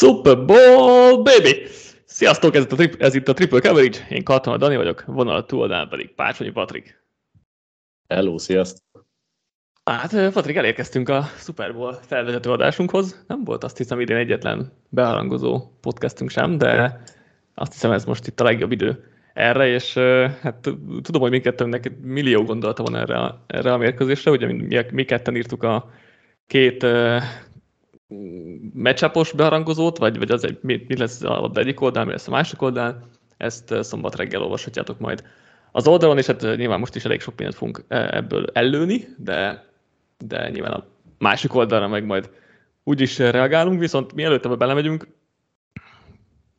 Super Bowl, baby! Sziasztok, ez itt a, tri- ez itt a Triple Coverage, én Katona Dani vagyok, vonal túloldalán pedig Pácsonyi Patrik. Hello, sziasztok! Hát, Patrik, elérkeztünk a Super Bowl felvezető adásunkhoz. Nem volt azt hiszem idén egyetlen beharangozó podcastünk sem, de azt hiszem ez most itt a legjobb idő erre, és hát tudom, hogy mindkettőnknek millió gondolata van erre a, erre a mérkőzésre, ugye mi, mi ketten írtuk a két matchupos beharangozót, vagy, vagy az egy, mi, mi lesz a egyik oldal, mi lesz a másik oldal, ezt szombat reggel olvashatjátok majd. Az oldalon, és hát nyilván most is elég sok mindent fogunk ebből ellőni, de, de nyilván a másik oldalra meg majd úgyis reagálunk, viszont mielőtt ebbe belemegyünk,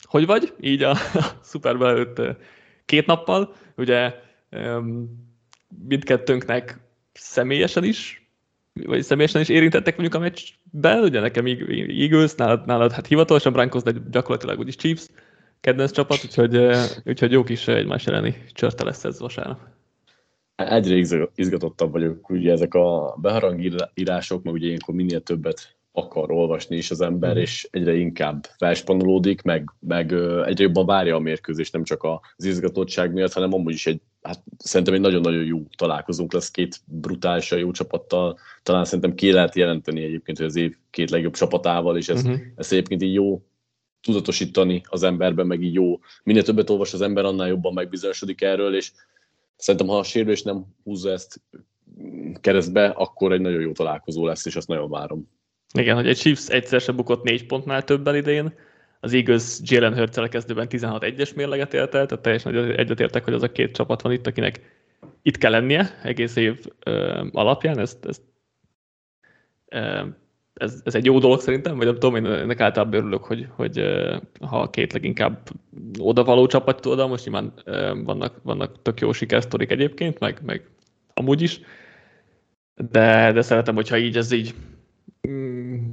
hogy vagy? Így a, a szuperbe előtt két nappal, ugye mindkettőnknek személyesen is vagy személyesen is érintettek mondjuk a meccsben, ugye nekem Eagles, nálad, nálad hát hivatalosan Broncos, de gyakorlatilag úgyis Chiefs, kedvenc csapat, úgyhogy, úgyhogy jó kis egymás elleni csörte lesz ez vasárnap. Egyre izgatottabb vagyok, ugye ezek a beharangírások, meg ugye ilyenkor minél többet akar olvasni is az ember, mm. és egyre inkább felspanolódik, meg, meg egyre jobban várja a mérkőzést, nem csak az izgatottság miatt, hanem amúgy is egy, hát szerintem egy nagyon-nagyon jó találkozunk lesz két brutálisan jó csapattal, talán szerintem ki lehet jelenteni egyébként, hogy az év két legjobb csapatával, és ez, mm-hmm. ez egyébként így jó tudatosítani az emberben, meg így jó, minél többet olvas az ember, annál jobban megbizonyosodik erről, és szerintem ha a sérülés nem húzza ezt keresztbe, akkor egy nagyon jó találkozó lesz, és azt nagyon várom. Igen, hogy egy Chiefs egyszer se bukott négy pontnál többen idén, az Eagles Jalen hurts kezdőben 16-1-es mérleget élt el, tehát teljesen egyetértek, hogy az a két csapat van itt, akinek itt kell lennie egész év ö, alapján, ezt, ezt ö, ez, ez, egy jó dolog szerintem, vagy nem tudom, én ennek általában örülök, hogy, hogy ha a két leginkább odavaló csapat oda, most nyilván vannak, vannak tök jó sikersztorik egyébként, meg, meg amúgy is, de, de szeretem, hogyha így ez így Mm.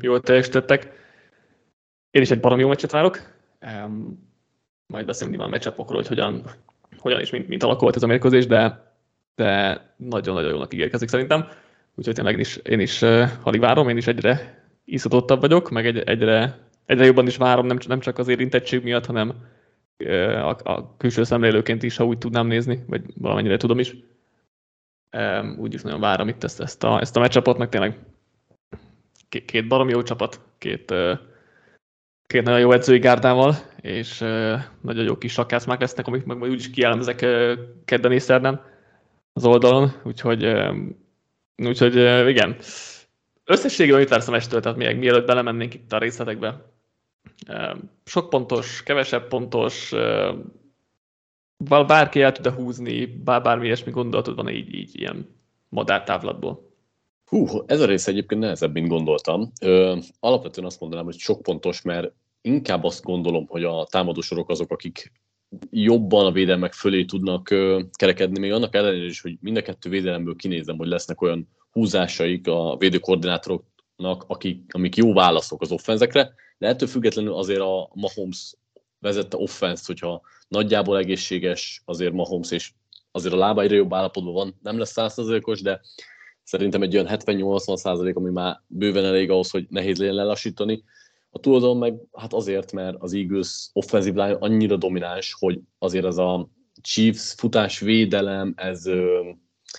Jól teljesítettek. Én is egy baromi jó meccset várok. Majd beszélünk nyilván meccsapokról, hogy hogyan, hogyan és mint, mint alakult ez a mérkőzés, de, de nagyon-nagyon jónak ígérkezik szerintem. Úgyhogy tényleg én is, én is alig várom, én is egyre iszatottabb vagyok, meg egy, egyre, egyre jobban is várom, nem, nem csak az érintettség miatt, hanem a, a külső szemlélőként is, ha úgy tudnám nézni, vagy valamennyire tudom is. Úgy is nagyon várom itt ezt, ezt a, ezt a meccsapot, meg tényleg két, baromi jó csapat, két, két nagyon jó edzői gárdával, és nagyon jó kis sakászmák lesznek, amik meg majd úgyis kielemzek kedden és szerdán az oldalon, úgyhogy, úgyhogy igen. Összességében mit vársz a mestől, tehát még mielőtt belemennénk itt a részletekbe? sok pontos, kevesebb pontos, bárki el tud húzni, bár, bármi ilyesmi gondolatod van így, így ilyen madártávlatból. Hú, ez a rész egyébként nehezebb, mint gondoltam. Ö, alapvetően azt mondanám, hogy sok pontos, mert inkább azt gondolom, hogy a támadósorok azok, akik jobban a védelmek fölé tudnak ö, kerekedni, még annak ellenére is, hogy mind a kettő védelemből kinézem, hogy lesznek olyan húzásaik a védőkoordinátoroknak, akik, amik jó válaszok az offenzekre, de függetlenül azért a Mahomes vezette offense hogyha nagyjából egészséges azért Mahomes, és azért a lába egyre jobb állapotban van, nem lesz 100%-os, de szerintem egy olyan 70-80 ami már bőven elég ahhoz, hogy nehéz legyen lelassítani. A túloldalon meg hát azért, mert az Eagles offensive line annyira domináns, hogy azért az a Chiefs futás védelem, ez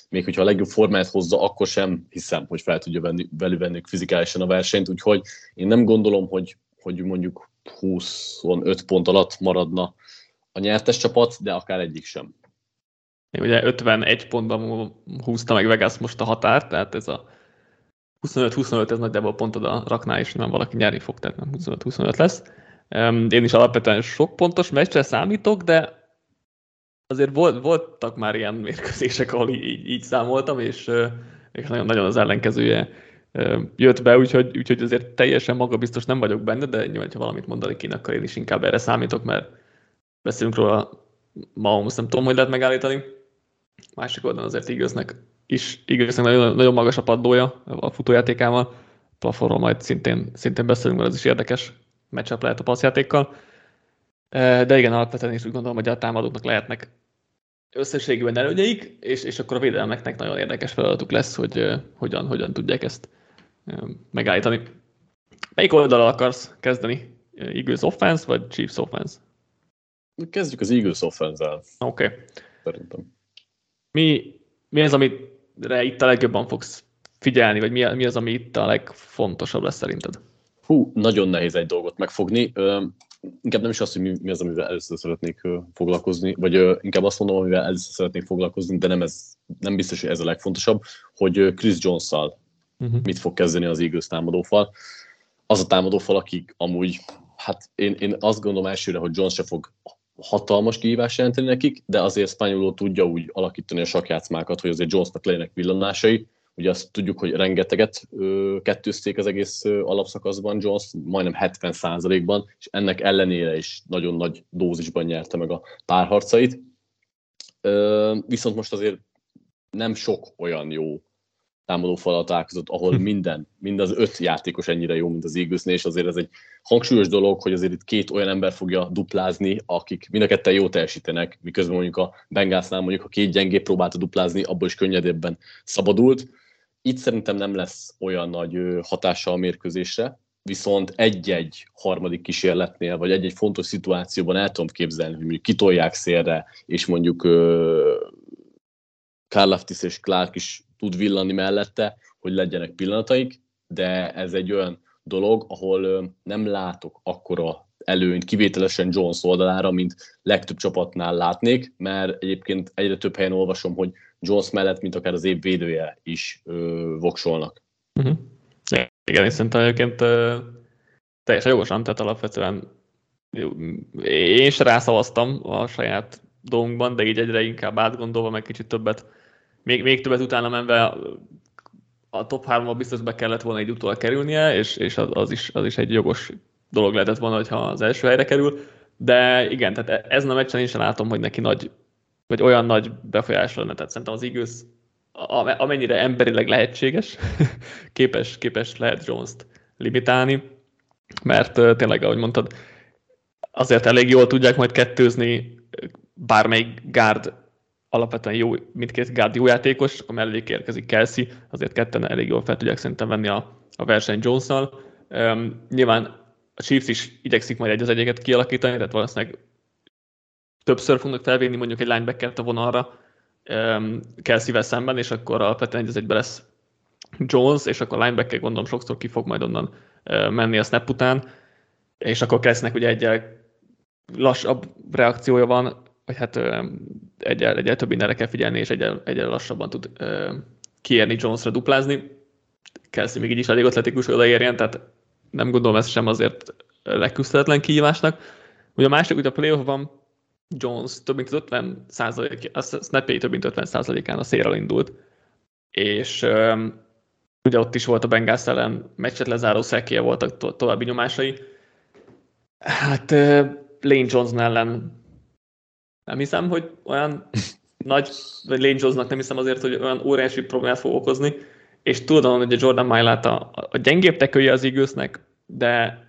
még hogyha a legjobb formáját hozza, akkor sem hiszem, hogy fel tudja venni, velük fizikálisan a versenyt, úgyhogy én nem gondolom, hogy hogy mondjuk 25 pont alatt maradna a nyertes csapat, de akár egyik sem. Ugye 51 pontban húzta meg Vegas most a határt, tehát ez a 25-25 ez nagyjából pont oda rakná, és nem valaki nyerni fog, tehát nem 25-25 lesz. Én is alapvetően sok pontos meccsre számítok, de azért volt, voltak már ilyen mérkőzések, ahol így, így számoltam, és, és nagyon, nagyon az ellenkezője jött be, úgyhogy, úgyhogy azért teljesen magabiztos nem vagyok benne, de nyilván, ha valamit mondani kéne, akkor én is inkább erre számítok, mert beszélünk róla ma, most nem tudom, hogy lehet megállítani. Másik oldalon azért igaznak is, igaznak nagyon, nagyon magas a padlója a futójátékával. Plafonról majd szintén, szintén beszélünk, mert ez is érdekes matchup lehet a passzjátékkal. De igen, alapvetően is úgy gondolom, hogy a támadóknak lehetnek összességében előnyeik, és, és akkor a védelmeknek nagyon érdekes feladatuk lesz, hogy hogyan, hogyan tudják ezt megállítani. Melyik oldalra akarsz kezdeni? Eagles offense, vagy Chiefs offense? Kezdjük az Eagles offense-el. Oké. Okay. Szerintem. Mi, mi az, amire itt a legjobban fogsz figyelni, vagy mi, mi az, ami itt a legfontosabb lesz szerinted? Hú, nagyon nehéz egy dolgot megfogni. Ö, inkább nem is azt, hogy mi, mi az, amivel először szeretnék foglalkozni, vagy ö, inkább azt mondom, amivel először szeretnék foglalkozni, de nem, ez, nem biztos, hogy ez a legfontosabb, hogy Chris Jones-szal uh-huh. mit fog kezdeni az Eagles támadófal. Az a támadófal, akik amúgy, hát én, én azt gondolom elsőre, hogy Jones se fog hatalmas kihívás jelenteni nekik, de azért Spanyoló tudja úgy alakítani a sakjátszmákat, hogy azért Jonesnak legyenek villanásai. Ugye azt tudjuk, hogy rengeteget ö, kettőzték az egész alapszakaszban Jones, majdnem 70%-ban, és ennek ellenére is nagyon nagy dózisban nyerte meg a párharcait. Ö, viszont most azért nem sok olyan jó támadó falat találkozott, ahol hm. minden, mind az öt játékos ennyire jó, mint az eagles és azért ez egy hangsúlyos dolog, hogy azért itt két olyan ember fogja duplázni, akik mind a ketten jó teljesítenek, miközben mondjuk a Bengalsnál mondjuk, ha két gyengé próbálta duplázni, abból is könnyedebben szabadult. Itt szerintem nem lesz olyan nagy hatása a mérkőzésre, viszont egy-egy harmadik kísérletnél, vagy egy-egy fontos szituációban el tudom képzelni, hogy mondjuk kitolják szélre, és mondjuk Karlaftis és Clark is tud villani mellette, hogy legyenek pillanataik, de ez egy olyan dolog, ahol nem látok akkora előnyt kivételesen Jones oldalára, mint legtöbb csapatnál látnék, mert egyébként egyre több helyen olvasom, hogy Jones mellett, mint akár az év védője is ö, voksolnak. Uh-huh. Igen, és szerintem egyébként ö, teljesen jogosan, tehát alapvetően én is rászavaztam a saját dolgunkban, de így egyre inkább átgondolva, meg kicsit többet még, még többet utána menve a top 3 biztos be kellett volna egy utól kerülnie, és, és az, az, is, az is egy jogos dolog lehetett volna, hogyha az első helyre kerül. De igen, tehát ezen a meccsen én sem látom, hogy neki nagy, vagy olyan nagy befolyásra lenne. Tehát szerintem az Eagles, amennyire emberileg lehetséges, képes, képes lehet Jones-t limitálni, mert tényleg, ahogy mondtad, azért elég jól tudják majd kettőzni bármelyik gárd alapvetően jó, mindkét gárd jó játékos, akkor mellé érkezik Kelsey, azért ketten elég jól fel tudják szerintem venni a, a verseny Jones-nal. Um, nyilván a Chiefs is igyekszik majd egy az egyeket kialakítani, tehát valószínűleg többször fognak felvinni mondjuk egy linebacker a vonalra um, Kelsey-vel szemben, és akkor alapvetően egy az egybe lesz Jones, és akkor linebacker gondolom sokszor ki fog majd onnan uh, menni a snap után, és akkor Kelsey-nek ugye egy lassabb reakciója van, vagy hát egyel, egyel több mindenre kell figyelni, és egyel, egyel lassabban tud kiérni Jonesra duplázni. Kelsey még így is elég atletikus, hogy odaérjen, tehát nem gondolom ezt sem azért legküzdhetetlen kihívásnak. Ugye a másik, hogy a playoffban Jones több mint 50 százalék, a snappjai több mint 50 százalékán a szélről indult, és um, ugye ott is volt a Bengals ellen meccset lezáró szekélye voltak to- további nyomásai. Hát uh, Lane Johnson ellen nem hiszem, hogy olyan nagy, vagy Lane Jonesnak nem hiszem azért, hogy olyan óriási problémát fog okozni, és tudom, hogy a Jordan Mailát a, a gyengébb tekője az igősznek, de,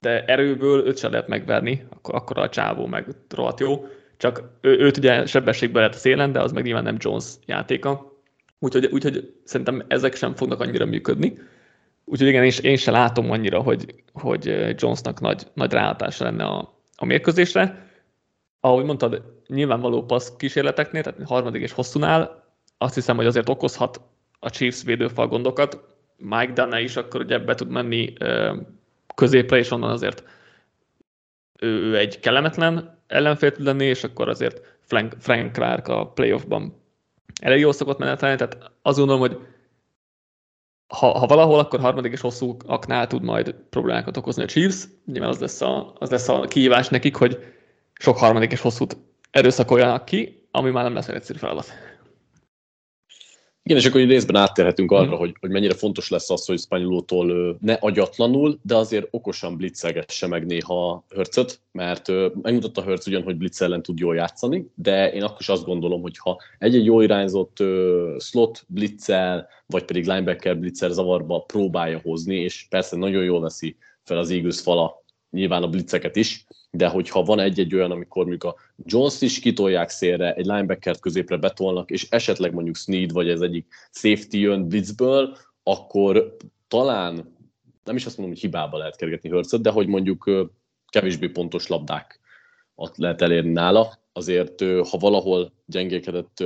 de erőből őt sem lehet megverni, akkor, akkor a csávó meg rohadt jó. Csak ő, őt ugye sebességbe lehet a szélen, de az meg nyilván nem Jones játéka. Úgyhogy, úgyhogy szerintem ezek sem fognak annyira működni. Úgyhogy igen, én, én sem látom annyira, hogy, hogy Jonesnak nagy, nagy ráhatása lenne a, a mérkőzésre ahogy mondtad, nyilvánvaló passz kísérleteknél, tehát harmadik és hosszúnál, azt hiszem, hogy azért okozhat a Chiefs védőfal gondokat. Mike Dana is akkor ugye be tud menni középre, és onnan azért ő, egy kellemetlen ellenfél tud lenni, és akkor azért Frank, Frank Clark a playoffban elég jól szokott menetelni, tehát azt gondolom, hogy ha, ha valahol, akkor harmadik és hosszú aknál tud majd problémákat okozni a Chiefs. Nyilván az lesz a, az lesz a kihívás nekik, hogy sok harmadik és hosszút erőszakoljanak ki, ami már nem lesz egy egyszerű feladat. Igen, és akkor részben áttérhetünk arra, mm. hogy, hogy mennyire fontos lesz az, hogy Spanyolótól ne agyatlanul, de azért okosan blitzegesse meg néha Hörcöt, mert megmutatta Hörc ugyan, hogy blitz ellen tud jól játszani, de én akkor is azt gondolom, hogy ha egy-egy jó irányzott slot blitzel, vagy pedig linebacker blitzer zavarba próbálja hozni, és persze nagyon jól veszi fel az Eagles fala nyilván a blitzeket is, de hogyha van egy-egy olyan, amikor mondjuk a Jones is kitolják szélre, egy linebackert középre betolnak, és esetleg mondjuk Sneed vagy ez egyik safety jön blitzből, akkor talán nem is azt mondom, hogy hibába lehet kergetni Hurtsot, de hogy mondjuk kevésbé pontos labdák lehet elérni nála. Azért, ha valahol gyengékedett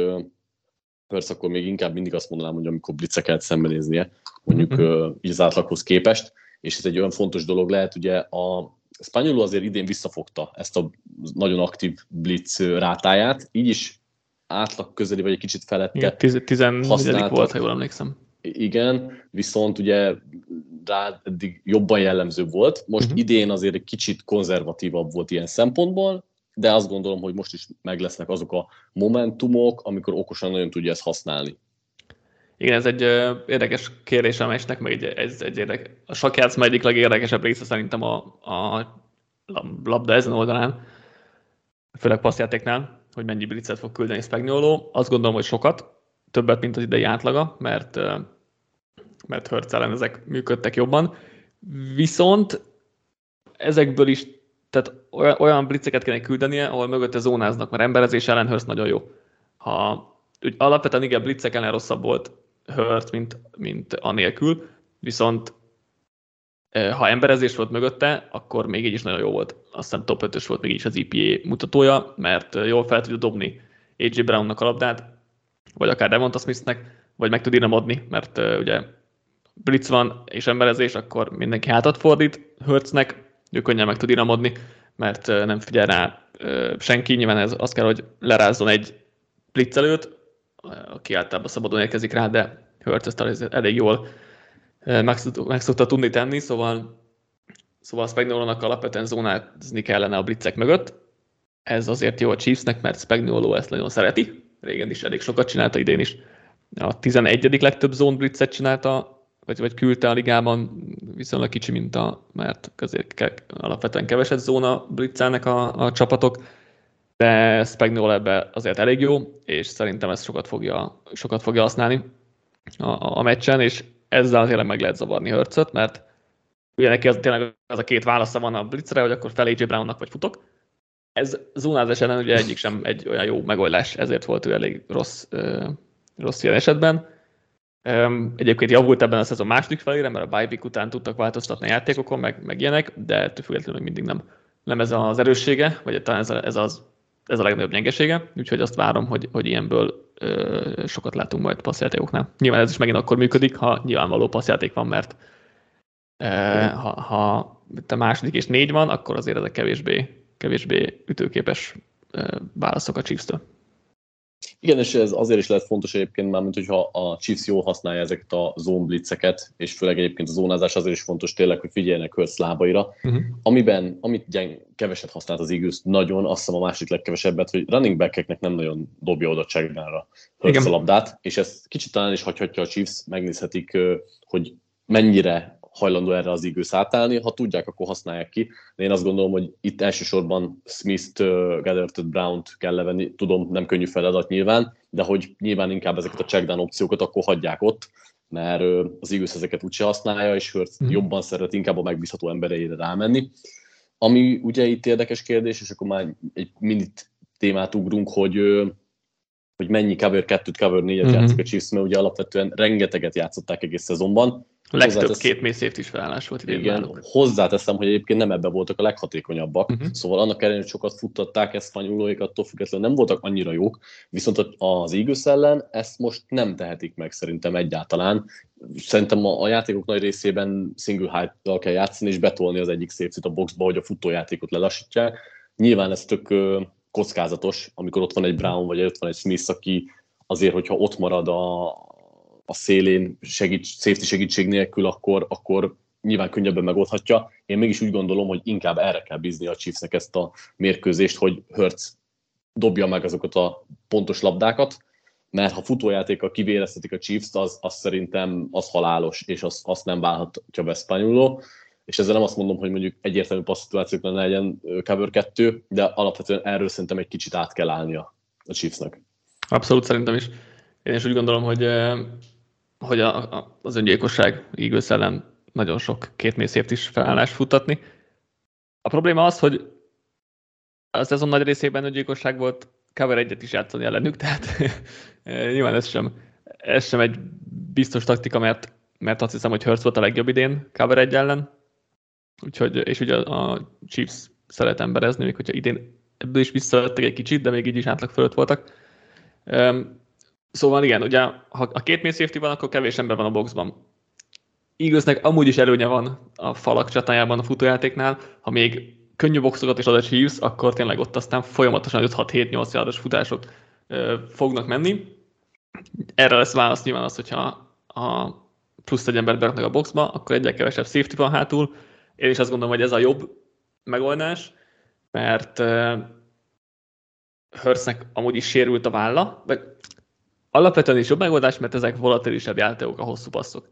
Hurts, akkor még inkább mindig azt mondanám, hogy amikor blitzeket szembenéznie, mondjuk mm-hmm. így az átlaghoz képest, és ez egy olyan fontos dolog lehet, ugye a Spanyoló azért idén visszafogta ezt a nagyon aktív blitz rátáját, így is átlag közeli, vagy egy kicsit felette Igen, 14 volt, ha jól emlékszem. Igen, viszont ugye rá eddig jobban jellemző volt. Most uh-huh. idén azért egy kicsit konzervatívabb volt ilyen szempontból, de azt gondolom, hogy most is meg lesznek azok a momentumok, amikor okosan nagyon tudja ezt használni. Igen, ez egy ö, érdekes kérdés a meccsnek, meg egy, ez egy érdekes. A sakjátszma egyik legérdekesebb része szerintem a, a labda ezen oldalán, főleg passzjátéknál, hogy mennyi blitzet fog küldeni Spagnolo. Azt gondolom, hogy sokat, többet, mint az idei átlaga, mert mert Hertz ellen ezek működtek jobban. Viszont ezekből is tehát olyan, olyan blitzeket kéne küldenie, ahol mögötte zónáznak, mert emberezés ellen Hurst nagyon jó. Ha úgy alapvetően igen, blitzek ellen rosszabb volt Hurst, mint, mint anélkül, viszont e, ha emberezés volt mögötte, akkor még így is nagyon jó volt. Azt hiszem top 5-ös volt még így is az EPA mutatója, mert jól fel tudja dobni AJ Brownnak a labdát, vagy akár Devonta Smithnek, vagy meg tud adni, mert ugye blitz van és emberezés, akkor mindenki hátat fordít Hörcnek, ő könnyen meg tud iramodni, mert nem figyel rá senki, nyilván ez azt kell, hogy lerázzon egy blitzelőt, aki általában szabadon érkezik rá, de Hörc ezt elég jól meg, meg szokta tudni tenni, szóval Szóval Spagnolo-nak alapvetően zónázni kellene a blitzek mögött. Ez azért jó a Chiefsnek, mert Spagnolo ezt nagyon szereti. Régen is elég sokat csinálta, idén is. A 11. legtöbb zone blitzet csinálta vagy, vagy küldte a ligában, viszonylag kicsi minta, mert azért alapvetően keveset zóna blitzelnek a, a csapatok, de Spagnol ebbe azért elég jó, és szerintem ezt sokat fogja, sokat fogja használni a, a, meccsen, és ezzel tényleg meg lehet zavarni Hörcöt, mert ugye neki az, tényleg az a két válasza van a blitzre, hogy akkor felé. Brownnak vagy futok. Ez zónázás ellen ugye egyik sem egy olyan jó megoldás, ezért volt ő elég rossz, rossz ilyen esetben Egyébként javult ebben a szezon második felére, mert a bye után tudtak változtatni a játékokon, meg, meg ilyenek, de ettől függetlenül mindig nem, nem ez az erőssége, vagy talán ez, ez, az, ez a legnagyobb gyengesége, úgyhogy azt várom, hogy, hogy ilyenből ö, sokat látunk majd passzjátékoknál. Nyilván ez is megint akkor működik, ha nyilvánvaló passzjáték van, mert ö, ha, ha a második és négy van, akkor azért ezek kevésbé, kevésbé ütőképes ö, válaszok a Chiefs-től. Igen, és ez azért is lehet fontos egyébként már, mint hogyha a Chiefs jól használja ezeket a zone blitzeket, és főleg egyébként a zónázás azért is fontos tényleg, hogy figyeljenek Hurts lábaira. Uh-huh. Amiben, amit gyeng, keveset használt az Eagles, nagyon, azt hiszem a másik legkevesebbet, hogy running backeknek nem nagyon dobja oda checkdownra Hurts a labdát, és ezt kicsit talán is hagyhatja a Chiefs, megnézhetik, hogy mennyire hajlandó erre az igősz átállni, ha tudják, akkor használják ki. De én azt gondolom, hogy itt elsősorban Smith-t, uh, Brown-t kell levenni, tudom, nem könnyű feladat nyilván, de hogy nyilván inkább ezeket a checkdown opciókat akkor hagyják ott, mert az igősz ezeket úgyse használja, és Hurts mm. jobban szeret inkább a megbízható embereire rámenni. Ami ugye itt érdekes kérdés, és akkor már egy minit témát ugrunk, hogy hogy mennyi cover 2-t, cover 4-et mm-hmm. játszik a Chiefs, mert ugye alapvetően rengeteget játszották egész szezonban, a legtöbb két mély safety felállás volt idén Igen, náluk. hozzáteszem, hogy egyébként nem ebben voltak a leghatékonyabbak, uh-huh. szóval annak ellenére, hogy sokat futtatták ezt spanyolóik, attól függetlenül nem voltak annyira jók, viszont az Eagles ellen ezt most nem tehetik meg szerintem egyáltalán. Szerintem a, a játékok nagy részében single height kell játszani, és betolni az egyik safety a boxba, hogy a futójátékot lelassítják. Nyilván ez tök kockázatos, amikor ott van egy Brown, vagy ott van egy Smith, aki azért, hogyha ott marad a, a szélén segíts, safety segítség nélkül, akkor, akkor nyilván könnyebben megoldhatja. Én mégis úgy gondolom, hogy inkább erre kell bízni a Chiefsnek ezt a mérkőzést, hogy Hertz dobja meg azokat a pontos labdákat, mert ha futójátékkal kivéreztetik a Chiefs-t, az, az szerintem az halálos, és az, azt nem válhatja be Spanyoló. És ezzel nem azt mondom, hogy mondjuk egyértelmű passzituációkban legyen cover 2, de alapvetően erről szerintem egy kicsit át kell állnia a Chiefsnek. Abszolút szerintem is. Én is úgy gondolom, hogy hogy a, a, az öngyilkosság Eagles ellen nagyon sok két mély is felállás futtatni. A probléma az, hogy a szezon nagy részében gyilkosság volt cover egyet is játszani ellenük, tehát nyilván ez sem, ez sem egy biztos taktika, mert, mert azt hiszem, hogy Hurts volt a legjobb idén cover egy ellen, Úgyhogy, és ugye a Chiefs szeret emberezni, még hogyha idén ebből is visszavettek egy kicsit, de még így is átlag fölött voltak. Szóval igen, ugye ha a két mély safety van, akkor kevés ember van a boxban. Eaglesnek amúgy is előnye van a falak csatájában a futójátéknál, ha még könnyű boxokat is ad a akkor tényleg ott aztán folyamatosan 5-6-7-8 yardos futások ö, fognak menni. Erre lesz válasz nyilván az, hogyha a plusz egy embert beraknak a boxba, akkor egyre kevesebb safety van hátul. Én is azt gondolom, hogy ez a jobb megoldás, mert Hörsznek amúgy is sérült a válla, vagy alapvetően is jobb megoldás, mert ezek volatilisebb játékok a hosszú passzok.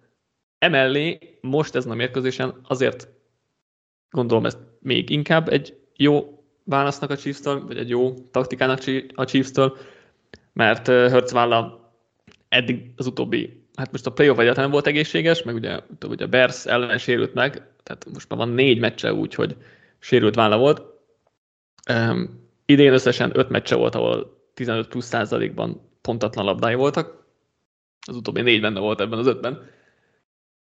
Emellé most ezen a mérkőzésen azért gondolom ezt még inkább egy jó válasznak a chiefs vagy egy jó taktikának a chiefs mert Hurts válla eddig az utóbbi, hát most a playoff egyáltalán volt egészséges, meg ugye, ugye a Bears ellen sérült meg, tehát most már van négy meccse úgy, hogy sérült válla volt. Um, idén összesen öt meccse volt, ahol 15 plusz százalékban pontatlan labdái voltak. Az utóbbi négy benne volt ebben az ötben.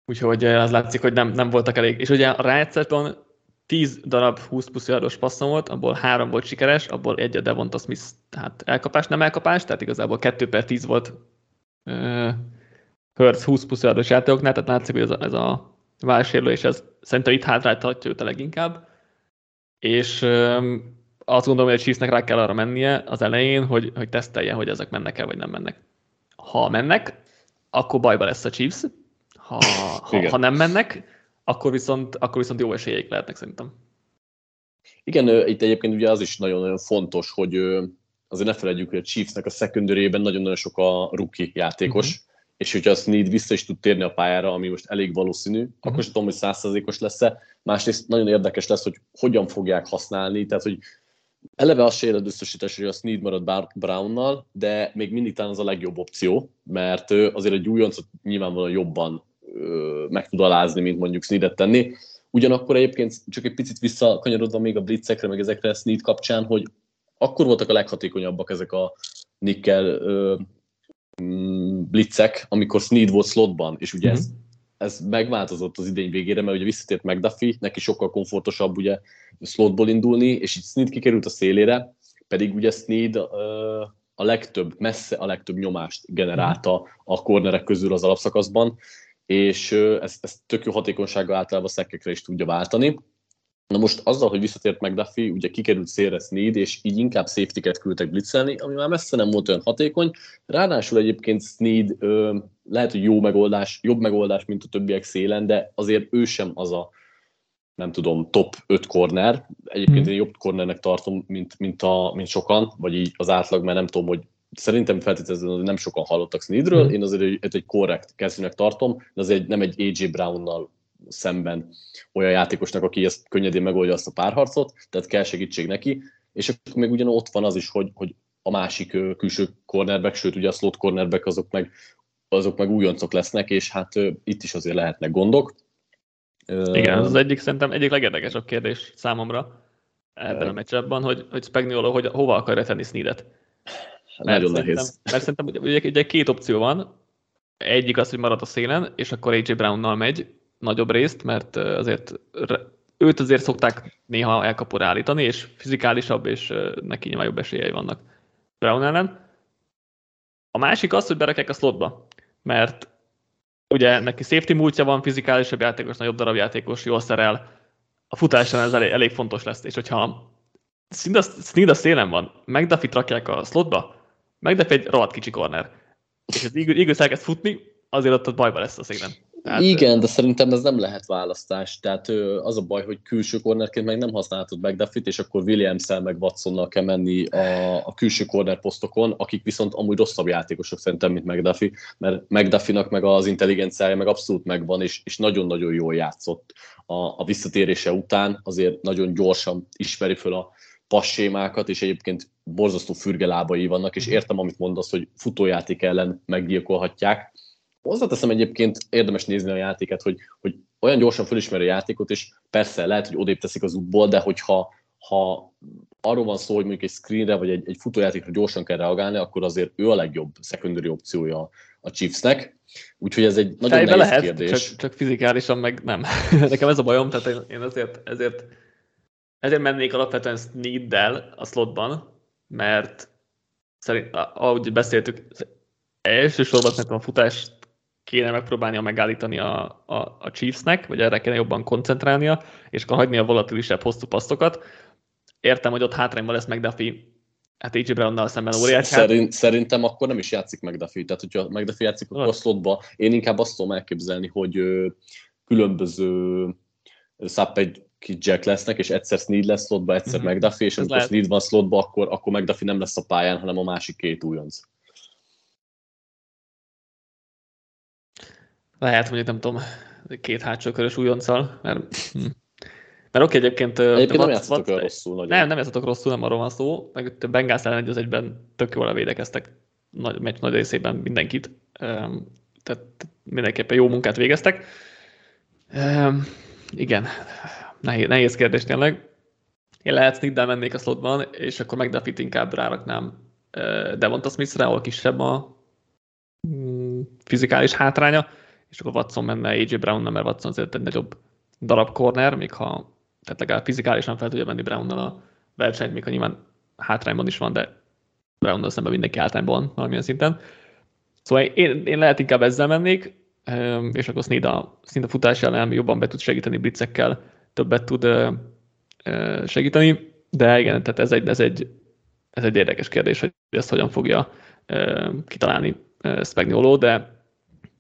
Úgyhogy az látszik, hogy nem, nem voltak elég. És ugye a rájátszásban 10 darab 20 plusz yardos passzon volt, abból három volt sikeres, abból egy a Devonta Smith, tehát elkapás, nem elkapás, tehát igazából 2 per 10 volt uh, Hurts 20 plusz yardos játékoknál, tehát látszik, hogy ez a, ez a válsérülés, ez szerintem itt hátráltatja őt a leginkább. És um, azt gondolom, hogy a Chiefsnek rá kell arra mennie az elején, hogy, hogy tesztelje, hogy ezek mennek-e, vagy nem mennek. Ha mennek, akkor bajba lesz a Chiefs. Ha, ha, ha nem mennek, akkor viszont, akkor viszont jó esélyeik lehetnek szerintem. Igen, itt egyébként ugye az is nagyon-nagyon fontos, hogy azért ne felejtjük, hogy a Chiefsnek a secondary nagyon-nagyon sok a rookie játékos, uh-huh. és hogyha a Snead vissza is tud térni a pályára, ami most elég valószínű, uh-huh. akkor sem tudom, hogy százszerzékos lesz-e. Másrészt nagyon érdekes lesz, hogy hogyan fogják használni, tehát hogy eleve az se éred biztosítás, hogy a Snead marad Brownnal, de még mindig talán az a legjobb opció, mert azért egy újoncot nyilvánvalóan jobban meg tud alázni, mint mondjuk Sneadet tenni. Ugyanakkor egyébként csak egy picit visszakanyarodva még a blitzekre, meg ezekre a Snead kapcsán, hogy akkor voltak a leghatékonyabbak ezek a nickel mm, blitzek, amikor Snead volt slotban, és ugye mm-hmm. ez, ez megváltozott az idény végére, mert ugye visszatért McDuffie, neki sokkal komfortosabb ugye slotból indulni, és így Snead kikerült a szélére, pedig ugye Snead a legtöbb, messze a legtöbb nyomást generálta a kornerek közül az alapszakaszban, és ezt, ezt tök jó hatékonysággal általában szekkekre is tudja váltani. Na most azzal, hogy visszatért McDuffie, ugye kikerült szélre Sneed, és így inkább safety küldtek blitzelni, ami már messze nem volt olyan hatékony. Ráadásul egyébként Sneed ö, lehet, hogy jó megoldás, jobb megoldás, mint a többiek szélen, de azért ő sem az a nem tudom, top 5 corner. Egyébként mm. én jobb cornernek tartom, mint, mint, a, mint sokan, vagy így az átlag, mert nem tudom, hogy szerintem feltétlenül nem sokan hallottak Sneedről, mm. én azért egy, egy korrekt kezdőnek tartom, de azért nem egy AJ Brownnal szemben olyan játékosnak, aki ezt könnyedén megoldja azt a párharcot, tehát kell segítség neki, és akkor még ugyan ott van az is, hogy, hogy a másik külső cornerback, sőt ugye a slot cornerback azok meg, azok meg újoncok lesznek, és hát itt is azért lehetnek gondok. Igen, az, egyik szerintem egyik legérdekesebb kérdés számomra ebben a meccsebben, hogy, hogy Spagnuolo hogy hova akarja tenni Sneedet. Mert Nagyon nehéz. Mert szerintem ugye, ugye két opció van. Egyik az, hogy marad a szélen, és akkor AJ Brownnal megy nagyobb részt, mert azért őt azért szokták néha elkapor állítani, és fizikálisabb, és neki nyilván jobb esélyei vannak Brown ellen. A másik az, hogy berakják a slotba, mert ugye neki safety múltja van, fizikálisabb játékos, nagyobb darab játékos, jól szerel, a futásán ez elég, elég fontos lesz, és hogyha Sneed a szélen van, McDuffie rakják a slotba, McDuffie egy rohadt kicsi corner, és az Eagles elkezd futni, azért ott, ott bajba lesz a szélen. Tehát, Igen, de szerintem ez nem lehet választás. Tehát az a baj, hogy külső kornerként meg nem használhatod McDuffie-t, és akkor Williams-el meg Watsonnal kell menni a, a külső corner posztokon, akik viszont amúgy rosszabb játékosok szerintem, mint McDuffie, mert McDuffie-nak meg az intelligenciája meg abszolút megvan, és, és nagyon-nagyon jól játszott a, a visszatérése után, azért nagyon gyorsan ismeri föl a passémákat, és egyébként borzasztó fürgelábai vannak, és értem, amit mondasz, hogy futójáték ellen meggyilkolhatják, Hozzáteszem egyébként érdemes nézni a játéket, hogy, hogy olyan gyorsan fölismeri a játékot, és persze lehet, hogy odébb teszik az útból, de hogyha ha arról van szó, hogy mondjuk egy screenre vagy egy, egy futójátékra gyorsan kell reagálni, akkor azért ő a legjobb secondary opciója a Chiefsnek. Úgyhogy ez egy nagyon Fejbe nehéz lehet, kérdés. Csak, csak fizikálisan meg nem. Nekem ez a bajom, tehát én azért, ezért, ezért mennék alapvetően Sneed-del a slotban, mert szerint, ahogy beszéltük, elsősorban szerintem a futást kéne megpróbálnia megállítani a, a, a Chiefsnek, vagy erre kéne jobban koncentrálnia, és akkor hagyni a volatilisebb hosszú passztokat. Értem, hogy ott hátrányban lesz McDuffie, hát AJ Brownnal szemben óriási. Szerint, szerintem akkor nem is játszik McDuffie, tehát hogyha McDuffie játszik akkor a slotba, én inkább azt tudom elképzelni, hogy különböző egy Jack lesznek, és egyszer Sneed lesz slotba, egyszer mm-hmm. McDuffie, és amikor Sneed van slotba, akkor, akkor McDuffie nem lesz a pályán, hanem a másik két újonc. Lehet, mondjuk nem tudom, két hátsó körös újonccal, mert. Mert oké, egyébként... Egyébként nem játszatok olyan rosszul nagyon. Nem, nem játszatok rosszul, nem arról van szó. Meg a Bengals ellen egy az egyben tök jól védekeztek nagy, meccs nagy részében mindenkit. Tehát mindenképpen jó munkát végeztek. Igen, nehéz, nehéz kérdés tényleg. Én lehet sneak mennék a slotban, és akkor McDuffie-t inkább ráraknám Devonta Smith-re, ahol kisebb a mm, fizikális hátránya, és akkor Watson menne AJ brown mert Watson azért egy nagyobb darab corner, még ha tehát legalább fizikálisan fel tudja Brownnal a versenyt, még ha nyilván hátrányban is van, de Brownnal szemben mindenki hátrányban van valamilyen szinten. Szóval én, én lehet inkább ezzel mennék, és akkor Sneed a, Sneed a futás ellen jobban be tud segíteni blitzekkel, többet tud segíteni, de igen, tehát ez egy, ez egy, ez egy érdekes kérdés, hogy ezt hogyan fogja kitalálni Spagnuolo, de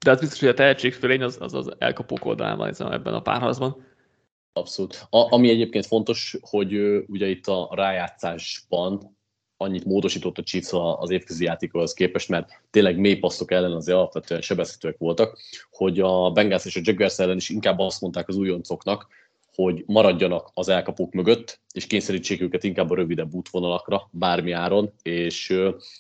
de az biztos, hogy a tehetségfölény az, az, az elkapók oldalán van ebben a párharcban. Abszolút. A, ami egyébként fontos, hogy ugye itt a rájátszásban annyit módosított a Chiefs az évközi játékhoz képest, mert tényleg mély passzok ellen azért alapvetően sebezhetőek voltak, hogy a Bengals és a Jaguars ellen is inkább azt mondták az újoncoknak, hogy maradjanak az elkapók mögött, és kényszerítsék őket inkább a rövidebb útvonalakra, bármi áron, és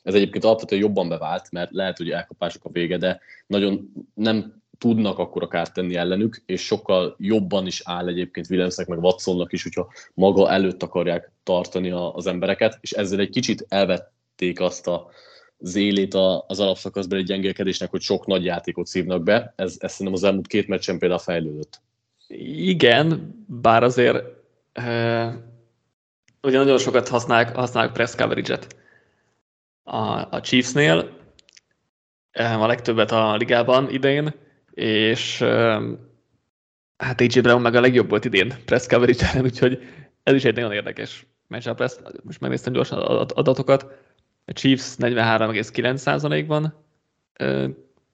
ez egyébként alapvetően jobban bevált, mert lehet, hogy elkapások a vége, de nagyon nem tudnak akkor a tenni ellenük, és sokkal jobban is áll egyébként Williamsnek, meg Watsonnak is, hogyha maga előtt akarják tartani az embereket, és ezzel egy kicsit elvették azt a zélét az alapszakaszbeli gyengélkedésnek, hogy sok nagy játékot szívnak be. Ez, ez szerintem az elmúlt két meccsen például fejlődött. Igen, bár azért e, ugye nagyon sokat használják, használják press coverage-et a, a Chiefsnél, a legtöbbet a ligában idén, és hát AJ Brown meg a legjobb volt idén press coverage ellen, úgyhogy ez is egy nagyon érdekes matchup lesz. Most megnéztem gyorsan adatokat. A Chiefs 43,9%-ban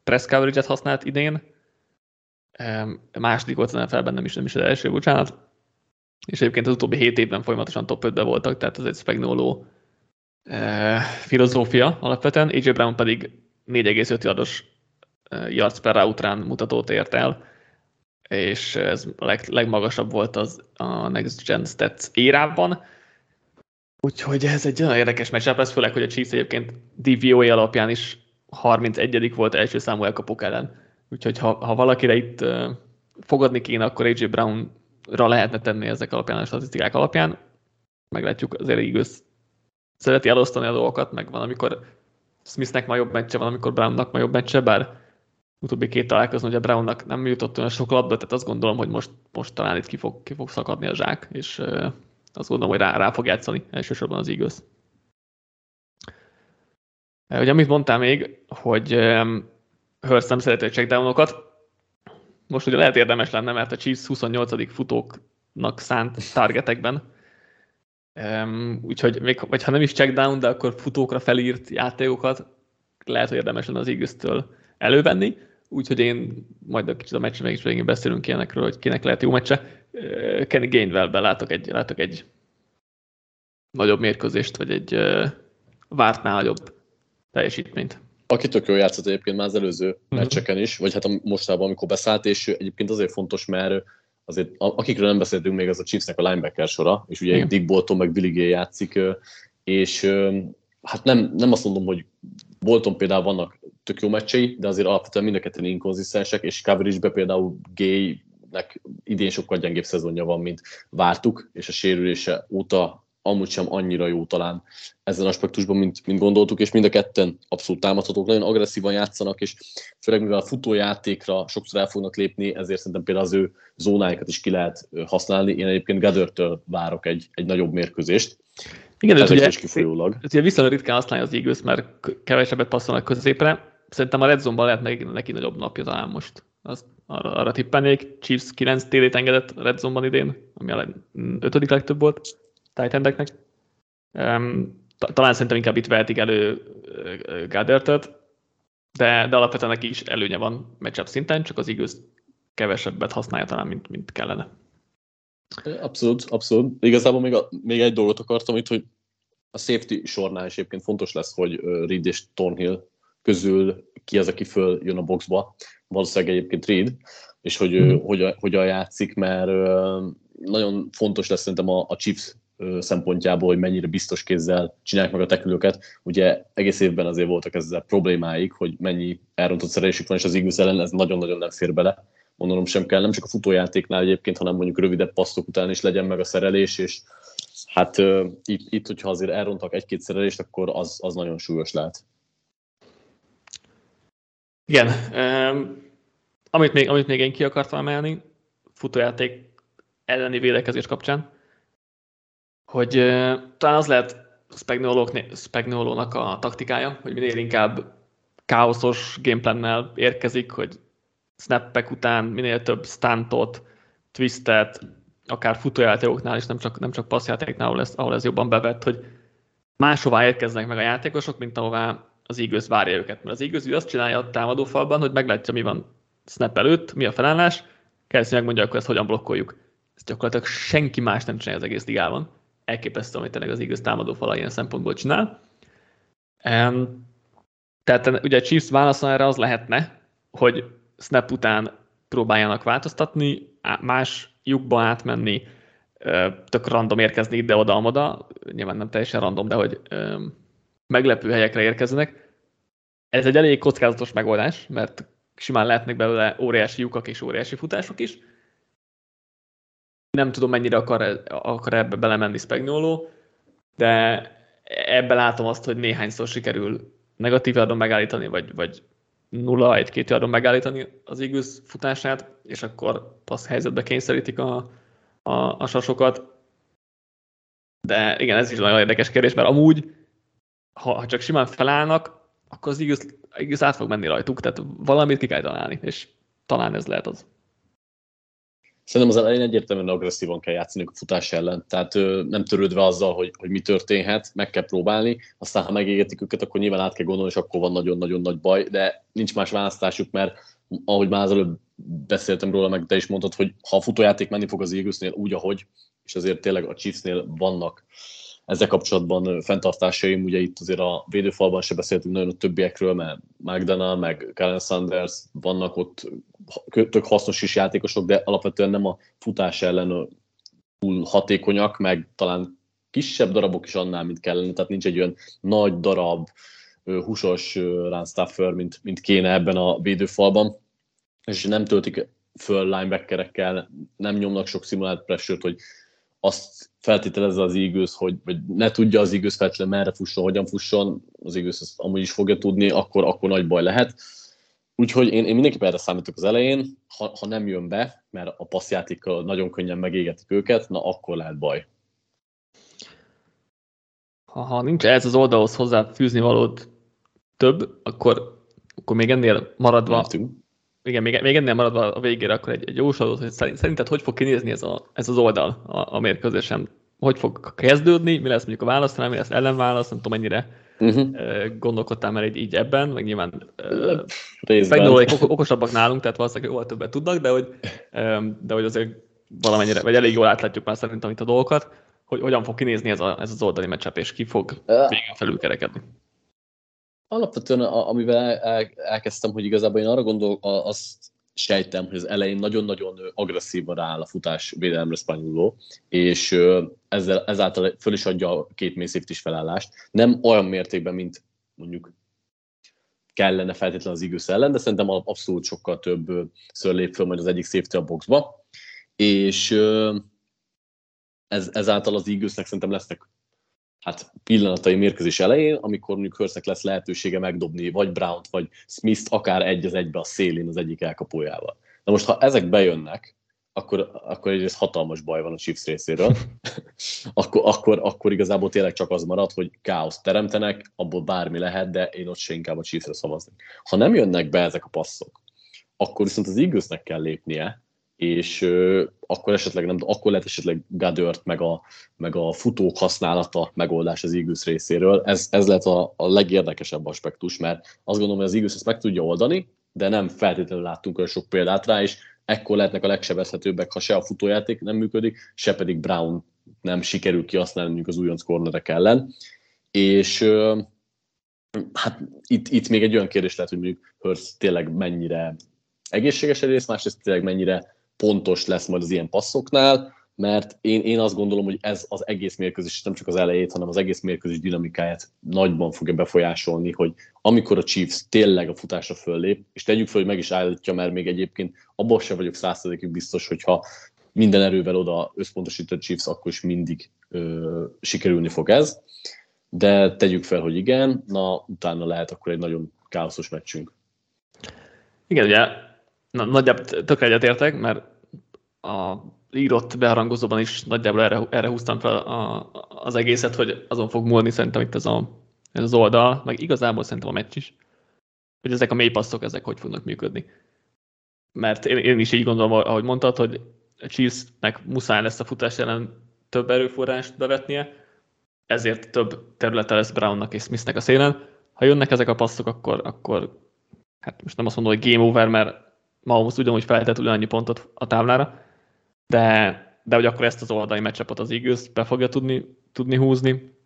press coverage-et használt idén. Második volt az NFL-ben, nem is, nem is az első, bocsánat. És egyébként az utóbbi 7 évben folyamatosan top 5 voltak, tehát ez egy Spagnolo filozófia alapvetően. AJ Brown pedig 4,5 yardos yards per route mutatót ért el, és ez leg, legmagasabb volt az a Next Gen Stats érában. Úgyhogy ez egy olyan érdekes meccsap lesz, főleg, hogy a Chiefs egyébként DVOA alapján is 31 volt első számú elkapok ellen. Úgyhogy ha, ha valakire itt fogadni kéne, akkor AJ Brownra lehetne tenni ezek alapján, a statisztikák alapján. Meglátjuk, azért igaz szereti elosztani a dolgokat, meg van, amikor Smithnek ma jobb meccse, van, amikor Brownnak ma jobb meccse, bár utóbbi két találkozón, hogy a Brownnak nem jutott olyan sok labda, tehát azt gondolom, hogy most, most talán itt ki fog, ki fog szakadni a zsák, és azt gondolom, hogy rá, rá fog játszani elsősorban az igaz. Ugye amit mondtál még, hogy Hurst nem szereti a checkdownokat, most ugye lehet érdemes lenne, mert a Chiefs 28. futóknak szánt targetekben, um, úgyhogy még, vagy ha nem is checkdown, de akkor futókra felírt játékokat lehet, hogy érdemes lenne az eagles elővenni úgyhogy én majd a kicsit a meccs meg is végén beszélünk ilyenekről, hogy kinek lehet jó meccse. Kenny Gainwell-ben látok egy, látok egy nagyobb mérkőzést, vagy egy vártnál nagyobb teljesítményt. Aki tök jól játszott egyébként már az előző uh-huh. meccseken is, vagy hát a mostában, amikor beszállt, és egyébként azért fontos, mert azért akikről nem beszéltünk még, az a Chiefsnek a linebacker sora, és ugye Igen. Dick Bolton meg Billy Gay játszik, és hát nem, nem azt mondom, hogy Bolton például vannak tök jó meccsei, de azért alapvetően mind a ketten inkonzisztensek, és coverage például Gay Edelmannek idén sokkal gyengébb szezonja van, mint vártuk, és a sérülése óta amúgy sem annyira jó talán ezen aspektusban, mint, mint gondoltuk, és mind a ketten abszolút támadhatók, nagyon agresszívan játszanak, és főleg mivel a futójátékra sokszor el fognak lépni, ezért szerintem például az ő zónáikat is ki lehet használni. Én egyébként Gadörtől várok egy, egy nagyobb mérkőzést. Igen, ez ugye, kifolyólag. Ez ugye viszonylag ritkán használja az Eagles, mert kevesebbet passzolnak középre. Szerintem a Red Zone-ban lehet neki, neki nagyobb napja talán most. Azt arra, arra tippelnék. Chiefs 9 TD-t engedett Red Zone-ban idén, ami a ötödik legtöbb volt tight Um, talán szerintem inkább itt vehetik elő Gadertet, de, de alapvetően neki is előnye van matchup szinten, csak az igaz kevesebbet használja talán, mint, mint kellene. Abszolút, abszolút. Igazából még, a, még egy dolgot akartam itt, hogy a safety sornál is egyébként fontos lesz, hogy Reed és Thornhill közül ki az, aki föl jön a boxba. Valószínűleg egyébként Reed, és hogy mm. hogyan, hogyan játszik, mert nagyon fontos lesz szerintem a, a Chiefs szempontjából, hogy mennyire biztos kézzel csinálják meg a tekülőket. Ugye egész évben azért voltak ezzel problémáik, hogy mennyi elrontott szerelésük van, és az Eagles ellen ez nagyon-nagyon nem fér bele. Mondanom sem kell, nem csak a futójátéknál egyébként, hanem mondjuk rövidebb passzok után is legyen meg a szerelés, és hát uh, itt, itt, hogyha azért elrontak egy-két szerelést, akkor az, az nagyon súlyos lehet. Igen. Um, amit, még, amit még én ki akartam emelni, futójáték elleni védekezés kapcsán, hogy talán az lehet Spagnolo-nak a taktikája, hogy minél inkább káoszos gameplannel érkezik, hogy snappek után minél több stuntot, twistet, akár futójátékoknál is, nem csak, nem csak passzjátéknál, ahol ez, ahol ez jobban bevett, hogy máshová érkeznek meg a játékosok, mint ahová az igaz várja őket. Mert az igaz azt csinálja a támadófalban, hogy meglátja, mi van snap előtt, mi a felállás, Kelsey megmondja, akkor ezt hogyan blokkoljuk. Ezt gyakorlatilag senki más nem csinálja az egész ligában elképesztő, amit tényleg az igaz támadó fala ilyen szempontból csinál. Um, tehát ugye a Chiefs válasza erre az lehetne, hogy snap után próbáljanak változtatni, más lyukba átmenni, tök random érkezni ide-oda-amoda, nyilván nem teljesen random, de hogy meglepő helyekre érkeznek. Ez egy elég kockázatos megoldás, mert simán lehetnek belőle óriási lyukak és óriási futások is, nem tudom, mennyire akar, akar ebbe belemenni Spagnolo, de ebbe látom azt, hogy néhányszor sikerül negatív adon megállítani, vagy, vagy nulla, egy-két adon megállítani az Eagles futását, és akkor passz helyzetbe kényszerítik a, a, a sasokat. De igen, ez is nagyon érdekes kérdés, mert amúgy, ha, ha csak simán felállnak, akkor az Eagles, Eagles át fog menni rajtuk, tehát valamit ki kell találni, és talán ez lehet az. Szerintem az elején egyértelműen agresszívan kell játszani a futás ellen, tehát ö, nem törődve azzal, hogy, hogy mi történhet, meg kell próbálni, aztán ha megégetik őket, akkor nyilván át kell gondolni, és akkor van nagyon-nagyon nagy baj, de nincs más választásuk, mert ahogy már az előbb beszéltem róla, meg te is mondtad, hogy ha a futójáték menni fog az Eaglesnél úgy, ahogy, és azért tényleg a Chiefsnél vannak ezzel kapcsolatban fenntartásaim, ugye itt azért a védőfalban se beszéltünk nagyon a többiekről, mert McDonough, meg Karen Sanders vannak ott tök hasznos is játékosok, de alapvetően nem a futás ellen túl hatékonyak, meg talán kisebb darabok is annál, mint kellene, tehát nincs egy olyan nagy darab, húsos run stuffer, mint, mint kéne ebben a védőfalban, és nem töltik föl linebackerekkel, nem nyomnak sok szimulált pressure hogy azt feltételezze az Eagles, hogy vagy ne tudja az Eagles feltétlenül merre fusson, hogyan fusson, az Eagles ezt amúgy is fogja tudni, akkor, akkor nagy baj lehet. Úgyhogy én, én mindenképpen erre számítok az elején, ha, ha nem jön be, mert a passzjátékkal nagyon könnyen megégetik őket, na akkor lehet baj. Ha, ha nincs ez az oldalhoz hozzá fűzni valód több, akkor, akkor még ennél maradva, Lehetünk igen, még, még ennél maradva a végére akkor egy, egy jósladót, hogy szerinted hogy fog kinézni ez, a, ez az oldal a, a mérkőzésen? Hogy fog kezdődni, mi lesz mondjuk a választás, mi lesz ellenválasz, nem tudom mennyire uh-huh. gondolkodtál már így, így ebben, meg nyilván megnyúlóik okosabbak nálunk, tehát valószínűleg jóval többet tudnak, de hogy, de hogy azért valamennyire, vagy elég jól átlátjuk már szerintem itt a dolgokat, hogy hogyan fog kinézni ez, a, ez az oldali meccsap, és ki fog végén felülkerekedni. Alapvetően, amivel el, el, elkezdtem, hogy igazából én arra gondol, azt sejtem, hogy az elején nagyon-nagyon agresszívan rááll a futás védelemre Spanyoló, és ezzel, ezáltal föl is adja a két mély is felállást. Nem olyan mértékben, mint mondjuk kellene feltétlenül az igősz ellen, de szerintem abszolút sokkal több lép föl majd az egyik safety a boxba. és ez, ezáltal az Eaglesnek szerintem lesznek hát pillanatai mérkőzés elején, amikor mondjuk Hörsznek lesz lehetősége megdobni vagy Brown-t, vagy Smith-t, akár egy az egybe a szélén az egyik elkapójával. Na most, ha ezek bejönnek, akkor, akkor egyrészt hatalmas baj van a Chiefs részéről, akkor, akkor, akkor igazából tényleg csak az marad, hogy káoszt teremtenek, abból bármi lehet, de én ott se inkább a Chiefsre szavazni. Ha nem jönnek be ezek a passzok, akkor viszont az Eaglesnek kell lépnie, és uh, akkor esetleg nem, akkor lehet esetleg Gadört, meg a, meg a futók használata megoldás az Eagles részéről. Ez, ez lehet a, a legérdekesebb aspektus, mert azt gondolom, hogy az Eagles ezt meg tudja oldani, de nem feltétlenül láttunk olyan sok példát rá, és ekkor lehetnek a legsebezhetőbbek, ha se a futójáték nem működik, se pedig Brown nem sikerül kihasználni az újonc cornerek ellen. És uh, hát itt, itt még egy olyan kérdés lehet, hogy mondjuk Hurst tényleg mennyire egészséges egyrészt, másrészt tényleg mennyire pontos lesz majd az ilyen passzoknál, mert én, én azt gondolom, hogy ez az egész mérkőzés, nem csak az elejét, hanem az egész mérkőzés dinamikáját nagyban fogja befolyásolni, hogy amikor a Chiefs tényleg a futásra föllép, és tegyük fel, hogy meg is állítja, mert még egyébként abban sem vagyok százszerzékig biztos, hogyha minden erővel oda összpontosít a Chiefs, akkor is mindig ö, sikerülni fog ez. De tegyük fel, hogy igen, na utána lehet akkor egy nagyon káoszos meccsünk. Igen, ugye na, nagyjából tökre egyetértek, mert a írott beharangozóban is nagyjából erre, erre húztam fel a, az egészet, hogy azon fog múlni szerintem itt ez, a, ez az oldal, meg igazából szerintem a meccs is, hogy ezek a mély passzok, ezek hogy fognak működni. Mert én, én is így gondolom, ahogy mondtad, hogy a Chiefsnek muszáj lesz a futás ellen több erőforrást bevetnie, ezért több területe lesz Brownnak és Smithnek a szélen. Ha jönnek ezek a passzok, akkor, akkor hát most nem azt mondom, hogy game over, mert Mahomes ugyanúgy feltett ugyanannyi pontot a táblára, de, de hogy akkor ezt az oldali meccsapot az Eagles be fogja tudni, tudni húzni.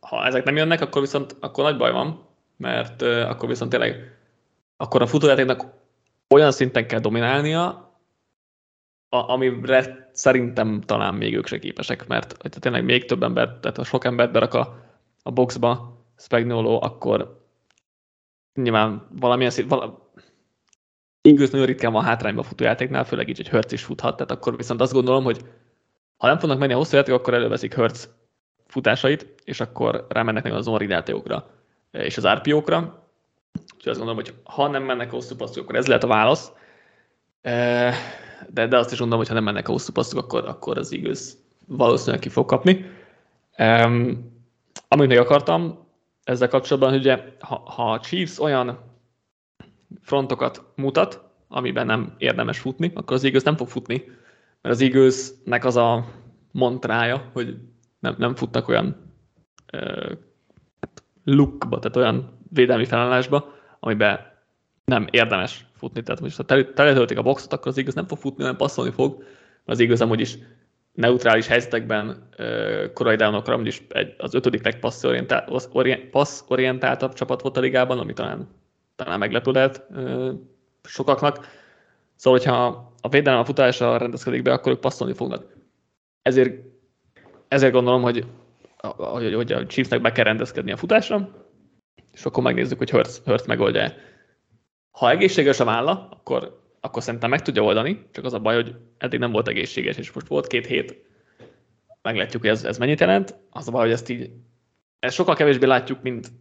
Ha ezek nem jönnek, akkor viszont akkor nagy baj van, mert uh, akkor viszont tényleg akkor a futójátéknak olyan szinten kell dominálnia, a, amire szerintem talán még ők se képesek, mert ha tényleg még több ember, tehát ha sok embert berak a, a boxba Spagnolo, akkor nyilván valamilyen szint, vala, Ingősz nagyon ritkán van hátrányban futójátéknál, főleg így, hogy Hertz is futhat, tehát akkor viszont azt gondolom, hogy ha nem fognak menni a hosszú játék, akkor előveszik Hertz futásait, és akkor rámennek meg az onridációkra és az RPO-kra. Úgyhogy azt gondolom, hogy ha nem mennek a hosszú passzok, akkor ez lehet a válasz. De, de azt is gondolom, hogy ha nem mennek a hosszú passzok, akkor, akkor az igaz valószínűleg ki fog kapni. Um, amit még akartam ezzel kapcsolatban, hogy ugye, ha, ha a Chiefs olyan frontokat mutat, amiben nem érdemes futni, akkor az Eagles nem fog futni, mert az Eaglesnek az a montrája, hogy nem, nem futnak olyan lookba, tehát olyan védelmi felállásba, amiben nem érdemes futni. Tehát most ha teletöltik a boxot, akkor az Eagles nem fog futni, hanem passzolni fog, mert az Eagles amúgy is neutrális helyzetekben korai downokra, is egy, az ötödik legpasszorientáltabb csapat volt a ligában, ami talán talán meglepő lehet sokaknak. Szóval, hogyha a védelem a futásra rendezkedik be, akkor ők passzolni fognak. Ezért, ezért gondolom, hogy, hogy, hogy a Chiefsnek be kell rendezkedni a futásra, és akkor megnézzük, hogy Hurst, Hurst megoldja Ha egészséges a válla, akkor, akkor szerintem meg tudja oldani, csak az a baj, hogy eddig nem volt egészséges, és most volt két hét, meglátjuk, hogy ez, ez mennyit jelent. Az a baj, hogy ezt így, ezt sokkal kevésbé látjuk, mint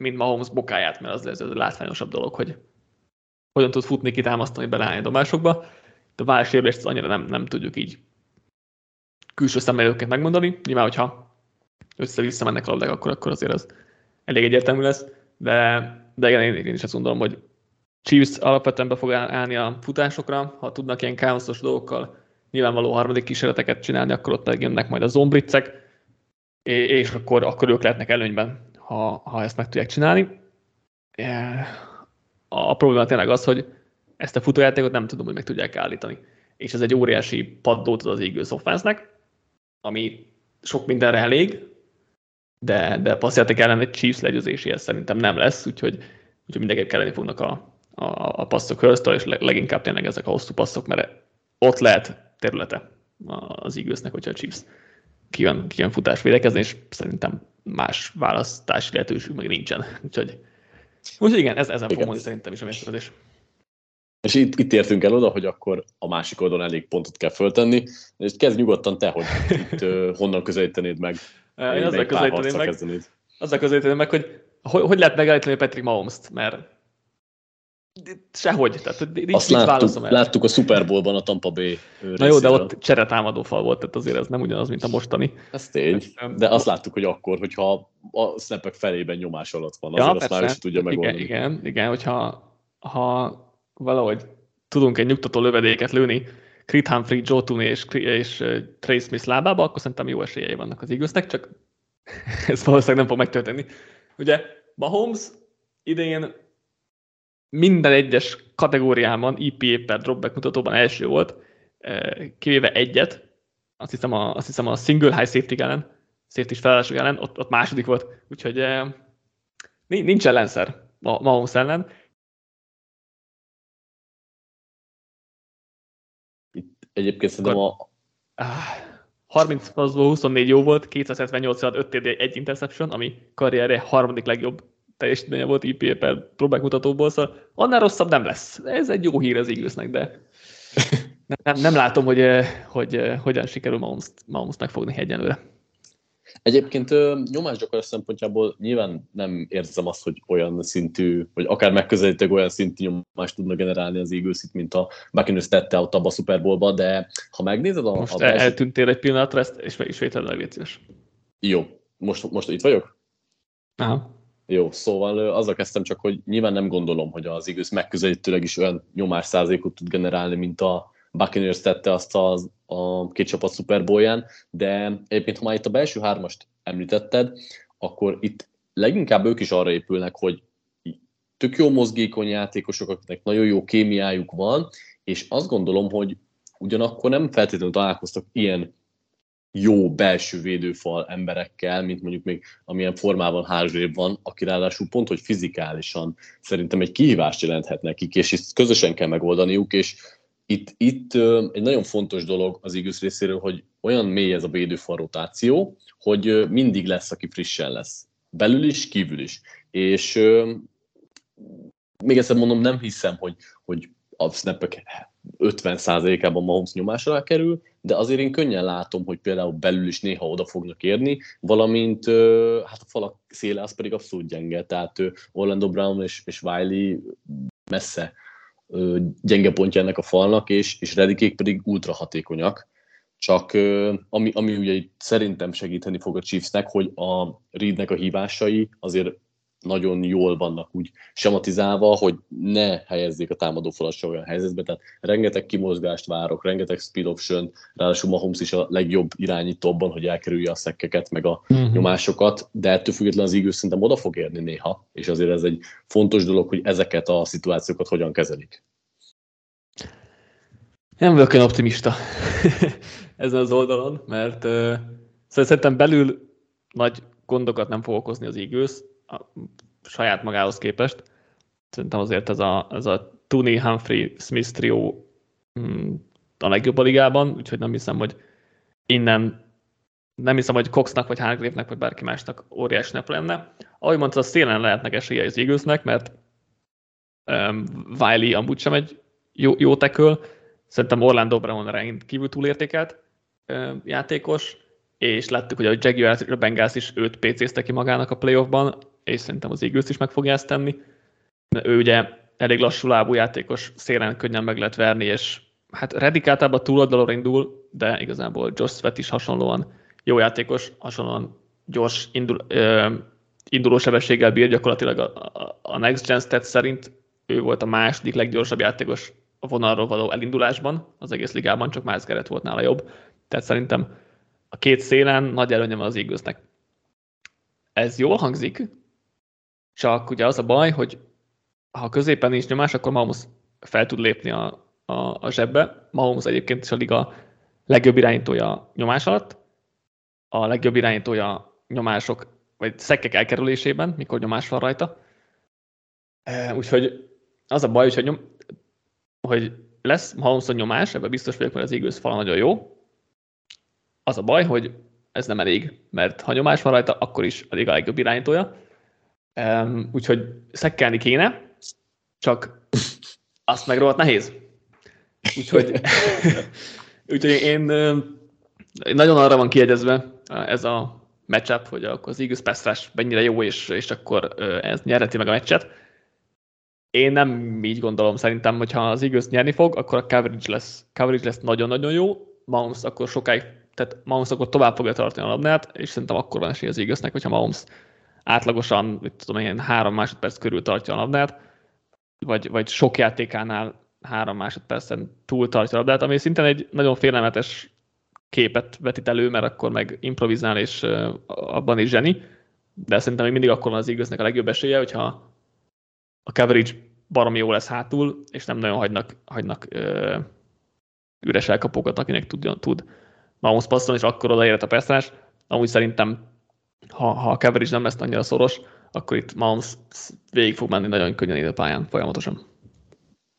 mint Mahomes bokáját, mert az ez a látványosabb dolog, hogy hogyan tud futni, kitámasztani, beleállni a dobásokba. De a válsérülést annyira nem, nem tudjuk így külső szemlélőként megmondani. Nyilván, hogyha össze-vissza mennek a labdák, akkor, akkor azért az elég egyértelmű lesz. De, de igen, én, én is azt gondolom, hogy Chiefs alapvetően be fog állni a futásokra, ha tudnak ilyen káoszos dolgokkal nyilvánvaló harmadik kísérleteket csinálni, akkor ott pedig jönnek majd a zombriccek, és akkor, akkor ők lehetnek előnyben ha, ha ezt meg tudják csinálni. A probléma tényleg az, hogy ezt a futójátékot nem tudom, hogy meg tudják állítani. És ez egy óriási paddót az Eagles offense ami sok mindenre elég, de, de passzjáték ellen egy Chiefs legyőzéséhez szerintem nem lesz, úgyhogy, úgyhogy mindenképp kelleni fognak a, a, a passzok hölztől, és leginkább tényleg ezek a hosszú passzok, mert ott lehet területe az Eaglesnek, hogyha a Chiefs kijön, kijön futás védekezni, és szerintem más választási lehetőség meg nincsen. Úgyhogy, úgyhogy igen, ez, ezen fog mondani szerintem is a mérkőzés. És itt, itt értünk el oda, hogy akkor a másik oldalon elég pontot kell föltenni, és kezd nyugodtan te, hogy itt uh, honnan közelítenéd meg. Én azzal közelíteném meg, azzal közelíteném meg, hogy hogy lehet megállítani Patrick Mahomes-t, mert sehogy, tehát nincs, Azt nincs láttuk, erre. láttuk a Super Bowl-ban a Tampa Bay Na jó, de ott cseretámadó fal volt, tehát azért ez nem ugyanaz, mint a mostani. Ez tény, de azt láttuk, hogy akkor, hogyha a snapek felében nyomás alatt van, azért ja, azt persze. már is tudja megoldani. Igen, igen, igen hogyha ha valahogy tudunk egy nyugtató lövedéket lőni Crit Humphrey, Joe Tooney és, és Trey Smith lábába, akkor szerintem jó esélyei vannak az igaznak, csak ez valószínűleg nem fog megtörténni. Ugye Mahomes idén minden egyes kategóriában EPA per dropback mutatóban első volt, kivéve egyet, azt hiszem a, azt hiszem a single high safety ellen, safety felállások ellen, ott, ott második volt, úgyhogy nincs ellenszer Mahomes ellen, Egyébként szerintem a... 30 24 jó volt, 278 5 TD, egy interception, ami karrierje harmadik legjobb teljesítménye volt IPA per próbák mutatóból, szóval annál rosszabb nem lesz. Ez egy jó hír az Eaglesnek, de nem, nem látom, hogy, eh, hogy, hogy eh, hogyan sikerül Mahomes-t megfogni egyenlőre. Egyébként nyomásgyakorlás szempontjából nyilván nem érzem azt, hogy olyan szintű, vagy akár megközelítőleg olyan szintű nyomást tudna generálni az eagles mint a Buccaneers tette ott abba a Super Bowl-ba, de ha megnézed a... Most a belső... eltűntél egy pillanatra, ezt és ismétled el, légy Jó. Most, most itt vagyok? Aha. Jó, szóval azzal kezdtem csak, hogy nyilván nem gondolom, hogy az Eagles megközelítőleg is olyan nyomás százalékot tud generálni, mint a Buccaneers tette azt az, a két csapat Super de egyébként, ha már itt a belső hármast említetted, akkor itt leginkább ők is arra épülnek, hogy tök jó mozgékony játékosok, akiknek nagyon jó kémiájuk van, és azt gondolom, hogy ugyanakkor nem feltétlenül találkoztak ilyen jó belső védőfal emberekkel, mint mondjuk még amilyen formában Házsébb van, aki ráadásul pont, hogy fizikálisan szerintem egy kihívást jelenthet nekik, és ezt közösen kell megoldaniuk, és itt, itt egy nagyon fontos dolog az Eagles részéről, hogy olyan mély ez a védőfal rotáció, hogy mindig lesz, aki frissen lesz. Belül is, kívül is. És még egyszer mondom, nem hiszem, hogy, hogy a snapek 50%-ában Mahomes nyomás alá kerül, de azért én könnyen látom, hogy például belül is néha oda fognak érni, valamint hát a falak széle az pedig abszolút gyenge, tehát Orlando Brown és, és Wiley messze gyenge pontja ennek a falnak, és, és Redikék pedig ultra hatékonyak. Csak ami, ami ugye szerintem segíteni fog a Chiefsnek, hogy a Reednek a hívásai azért nagyon jól vannak úgy sematizálva, hogy ne helyezzék a támadó falat olyan helyzetbe, tehát rengeteg kimozgást várok, rengeteg speed option, ráadásul Mahomes is a legjobb irányítóban, hogy elkerülje a szekkeket, meg a uh-huh. nyomásokat, de ettől függetlenül az Eagles szerintem oda fog érni néha, és azért ez egy fontos dolog, hogy ezeket a szituációkat hogyan kezelik. Nem vagyok olyan optimista ezen az oldalon, mert uh, szerintem belül nagy gondokat nem fog okozni az Eagles, a saját magához képest. Szerintem azért ez a, ez a Tooney, Humphrey, Smith trió mm, a legjobb a ligában, úgyhogy nem hiszem, hogy innen nem hiszem, hogy Coxnak, vagy Hargrave-nek, vagy bárki másnak óriás nep lenne. Ahogy mondta, a szélen lehetnek esélye az Eaglesnek, mert um, Wiley amúgy sem egy jó, jó teköl. Szerintem Orlando Brown kívül túlértékelt um, játékos, és láttuk, hogy a Jaguars Bengals is őt pc ki magának a playoffban, és szerintem az Eagles is meg fogja ezt tenni. Ő ugye elég lassú lábú játékos, szélen könnyen meg lehet verni, és hát Reddick általában túloldalra indul, de igazából Josh Sweat is hasonlóan jó játékos, hasonlóan gyors indul, ö, induló sebességgel bír, gyakorlatilag a, a, a Next Gen Stats szerint ő volt a második leggyorsabb játékos a vonalról való elindulásban, az egész ligában, csak Miles Garrett volt nála jobb. Tehát szerintem a két szélen nagy előnye van az Eaglesnek. Ez jól hangzik, csak ugye az a baj, hogy ha középen nincs nyomás, akkor Mahomes fel tud lépni a, a, a zsebbe. Mahomes egyébként is a liga legjobb irányítója nyomás alatt, a legjobb irányítója nyomások, vagy szekkek elkerülésében, mikor nyomás van rajta. Úgyhogy az a baj, hogy, nyom, hogy lesz Mahomes a nyomás, ebben biztos vagyok, mert az Eagles fala nagyon jó. Az a baj, hogy ez nem elég, mert ha nyomás van rajta, akkor is a liga legjobb irányítója Um, úgyhogy szekkelni kéne, csak azt meg rohadt nehéz. Úgyhogy, úgyhogy én nagyon arra van kiegyezve ez a matchup, hogy akkor az Eagles pass mennyire jó, és, és akkor ez nyerheti meg a meccset. Én nem így gondolom, szerintem, hogy ha az Eagles nyerni fog, akkor a coverage lesz, coverage lesz nagyon-nagyon jó, Mahomes akkor sokáig, tehát Mahomes akkor tovább fogja tartani a labdát, és szerintem akkor van esély az Eaglesnek, hogyha Mahomes átlagosan, mit tudom én, három másodperc körül tartja a labdát, vagy, vagy sok játékánál három másodpercen túl tartja a labdát, ami szintén egy nagyon félelmetes képet vetít elő, mert akkor meg improvizál, és abban is zseni, de szerintem még mindig akkor van az igaznak a legjobb esélye, hogyha a coverage baromi jó lesz hátul, és nem nagyon hagynak, hagynak ö, üres elkapókat, akinek tud, tud Mahomes passzolni, és akkor odaérhet a perszás. Amúgy szerintem, ha, ha a coverage nem lesz annyira szoros, akkor itt Mahomes végig fog menni nagyon könnyen a pályán folyamatosan.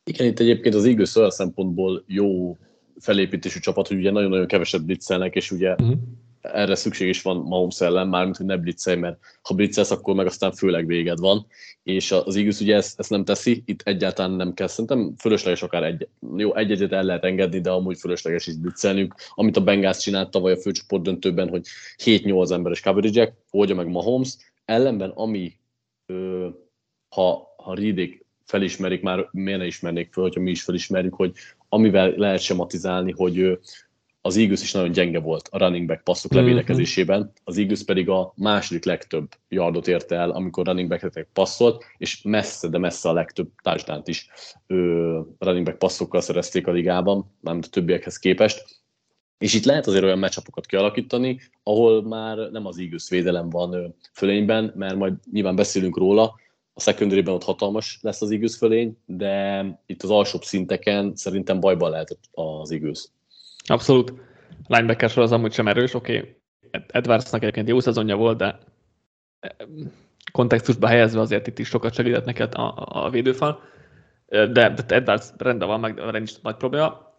Igen, itt egyébként az Eagles olyan szempontból jó felépítésű csapat, hogy ugye nagyon-nagyon keveset blitzelnek, és ugye uh-huh. Erre szükség is van Mahomes ellen, mármint, hogy ne blitzelj, mert ha blitzelsz, akkor meg aztán főleg véged van, és az Eagles ugye ezt, ezt nem teszi, itt egyáltalán nem kell, szerintem fölösleges akár egy, jó, egy egyet el lehet engedni, de amúgy fölösleges is blitzelnünk, amit a Bengals csinált tavaly a főcsoport döntőben, hogy 7-8 emberes coverage oldja meg Mahomes, ellenben ami ö, ha, ha Riddick felismerik, már miért ne ismernék fel, hogyha mi is felismerjük, hogy amivel lehet sematizálni, hogy az Eagles is nagyon gyenge volt a running back passzok mhm. levédekezésében, az Eagles pedig a második legtöbb yardot érte el, amikor running back passzolt, és messze, de messze a legtöbb touchdown is ö, running back passzokkal szerezték a ligában, mármint a többiekhez képest. És itt lehet azért olyan meccsapokat kialakítani, ahol már nem az Eagles védelem van fölényben, mert majd nyilván beszélünk róla, a secondary ott hatalmas lesz az Eagles fölény, de itt az alsóbb szinteken szerintem bajban lehet az Eagles. Abszolút. Linebacker sor az amúgy sem erős, oké. Okay. Edwardsnak egyébként jó szezonja volt, de kontextusba helyezve azért itt is sokat segített neked a, a védőfal. De, de Edwards rendben van, meg nincs nagy probléma.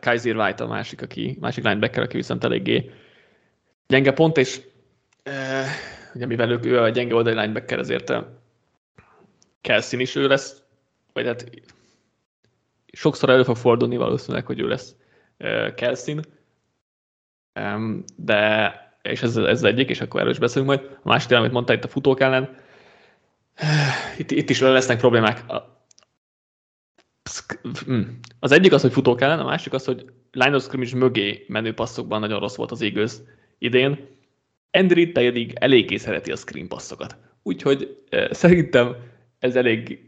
Kaiser White a másik, aki, másik linebacker, aki viszont eléggé gyenge pont, és e, ugye mivel ő, ő a gyenge oldali linebacker, ezért Kelsey is ő lesz, vagy hát sokszor elő fog fordulni valószínűleg, hogy ő lesz Kelsey, de és ez, ez egyik, és akkor erről is beszélünk majd. A másik, amit mondta itt a futók ellen, itt, itt is lesznek problémák. Hm. Az egyik az, hogy futók ellen, a másik az, hogy line of scrimmage mögé menő passzokban nagyon rossz volt az Eagles idén. Andrew pedig eléggé szereti a screen passzokat. Úgyhogy eh, szerintem ez elég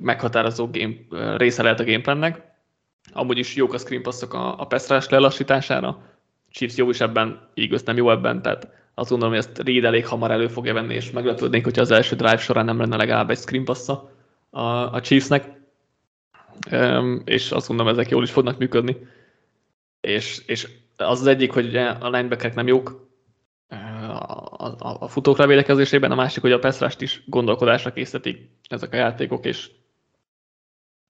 meghatározó game, része lehet a gameplannek. Amúgy is jók a screen passzok a, a pass lelassítására. Chiefs jó is ebben, Eagles nem jó ebben, tehát azt gondolom, hogy ezt Reed elég hamar elő fogja venni, és meglepődnék, hogyha az első drive során nem lenne legalább egy screen passza a, a Chiefsnek. Um, és azt gondolom, ezek jól is fognak működni. És, és az az egyik, hogy ugye a linebackerek nem jók, a, a, a futók védekezésében, a másik, hogy a Peszrást is gondolkodásra készítik ezek a játékok, és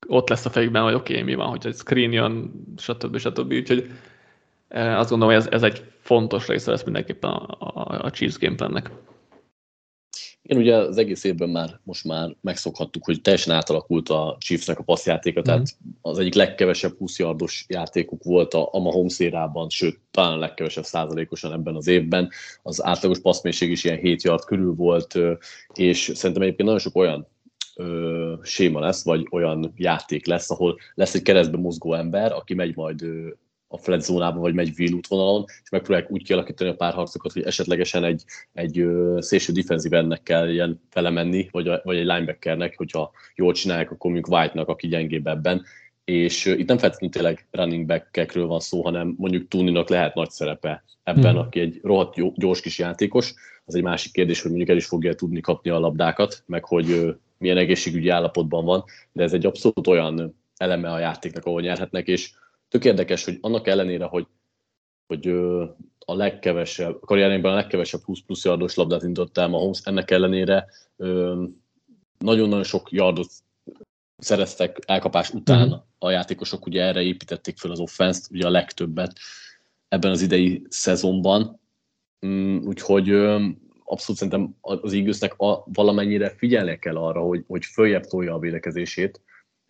ott lesz a fejükben, hogy oké, okay, mi van, hogy egy screen jön, stb. stb. Úgyhogy azt gondolom, hogy ez, ez egy fontos része lesz mindenképpen a, a, a Chiefs gameplannek. Igen, ugye az egész évben már most már megszokhattuk, hogy teljesen átalakult a Chiefsnek a passzjátéka, mm. tehát az egyik legkevesebb 20 yardos játékuk volt a, a Mahomes érában, sőt, talán a legkevesebb százalékosan ebben az évben. Az átlagos passzmélység is ilyen 7 yard körül volt, és szerintem egyébként nagyon sok olyan ö, séma lesz, vagy olyan játék lesz, ahol lesz egy keresztbe mozgó ember, aki megy majd ö, a flat zónába, vagy megy wheel útvonalon, és megpróbálják úgy kialakítani a párharcokat, hogy esetlegesen egy, egy ö, szélső defenzív ennek kell ilyen vele menni, vagy, a, vagy egy linebackernek, hogyha jól csinálják, akkor mondjuk White-nak, aki gyengébb ebben, és itt nem feltétlenül tényleg running back van szó, hanem mondjuk Tuninak lehet nagy szerepe ebben, mm. aki egy rohadt jó, gyors kis játékos. Az egy másik kérdés, hogy mondjuk el is fogja tudni kapni a labdákat, meg hogy milyen egészségügyi állapotban van, de ez egy abszolút olyan eleme a játéknak, ahol nyerhetnek, és tök érdekes, hogy annak ellenére, hogy, hogy a legkevesebb, a karrierjében a legkevesebb 20 plusz yardos labdát indított el Mahomes, ennek ellenére nagyon-nagyon sok yardot szereztek elkapás után uh-huh. a játékosok, ugye erre építették fel az offenszt, ugye a legtöbbet ebben az idei szezonban, mm, úgyhogy abszolút szerintem az Eaglesnek valamennyire figyelnie kell arra, hogy, hogy följebb tolja a védekezését,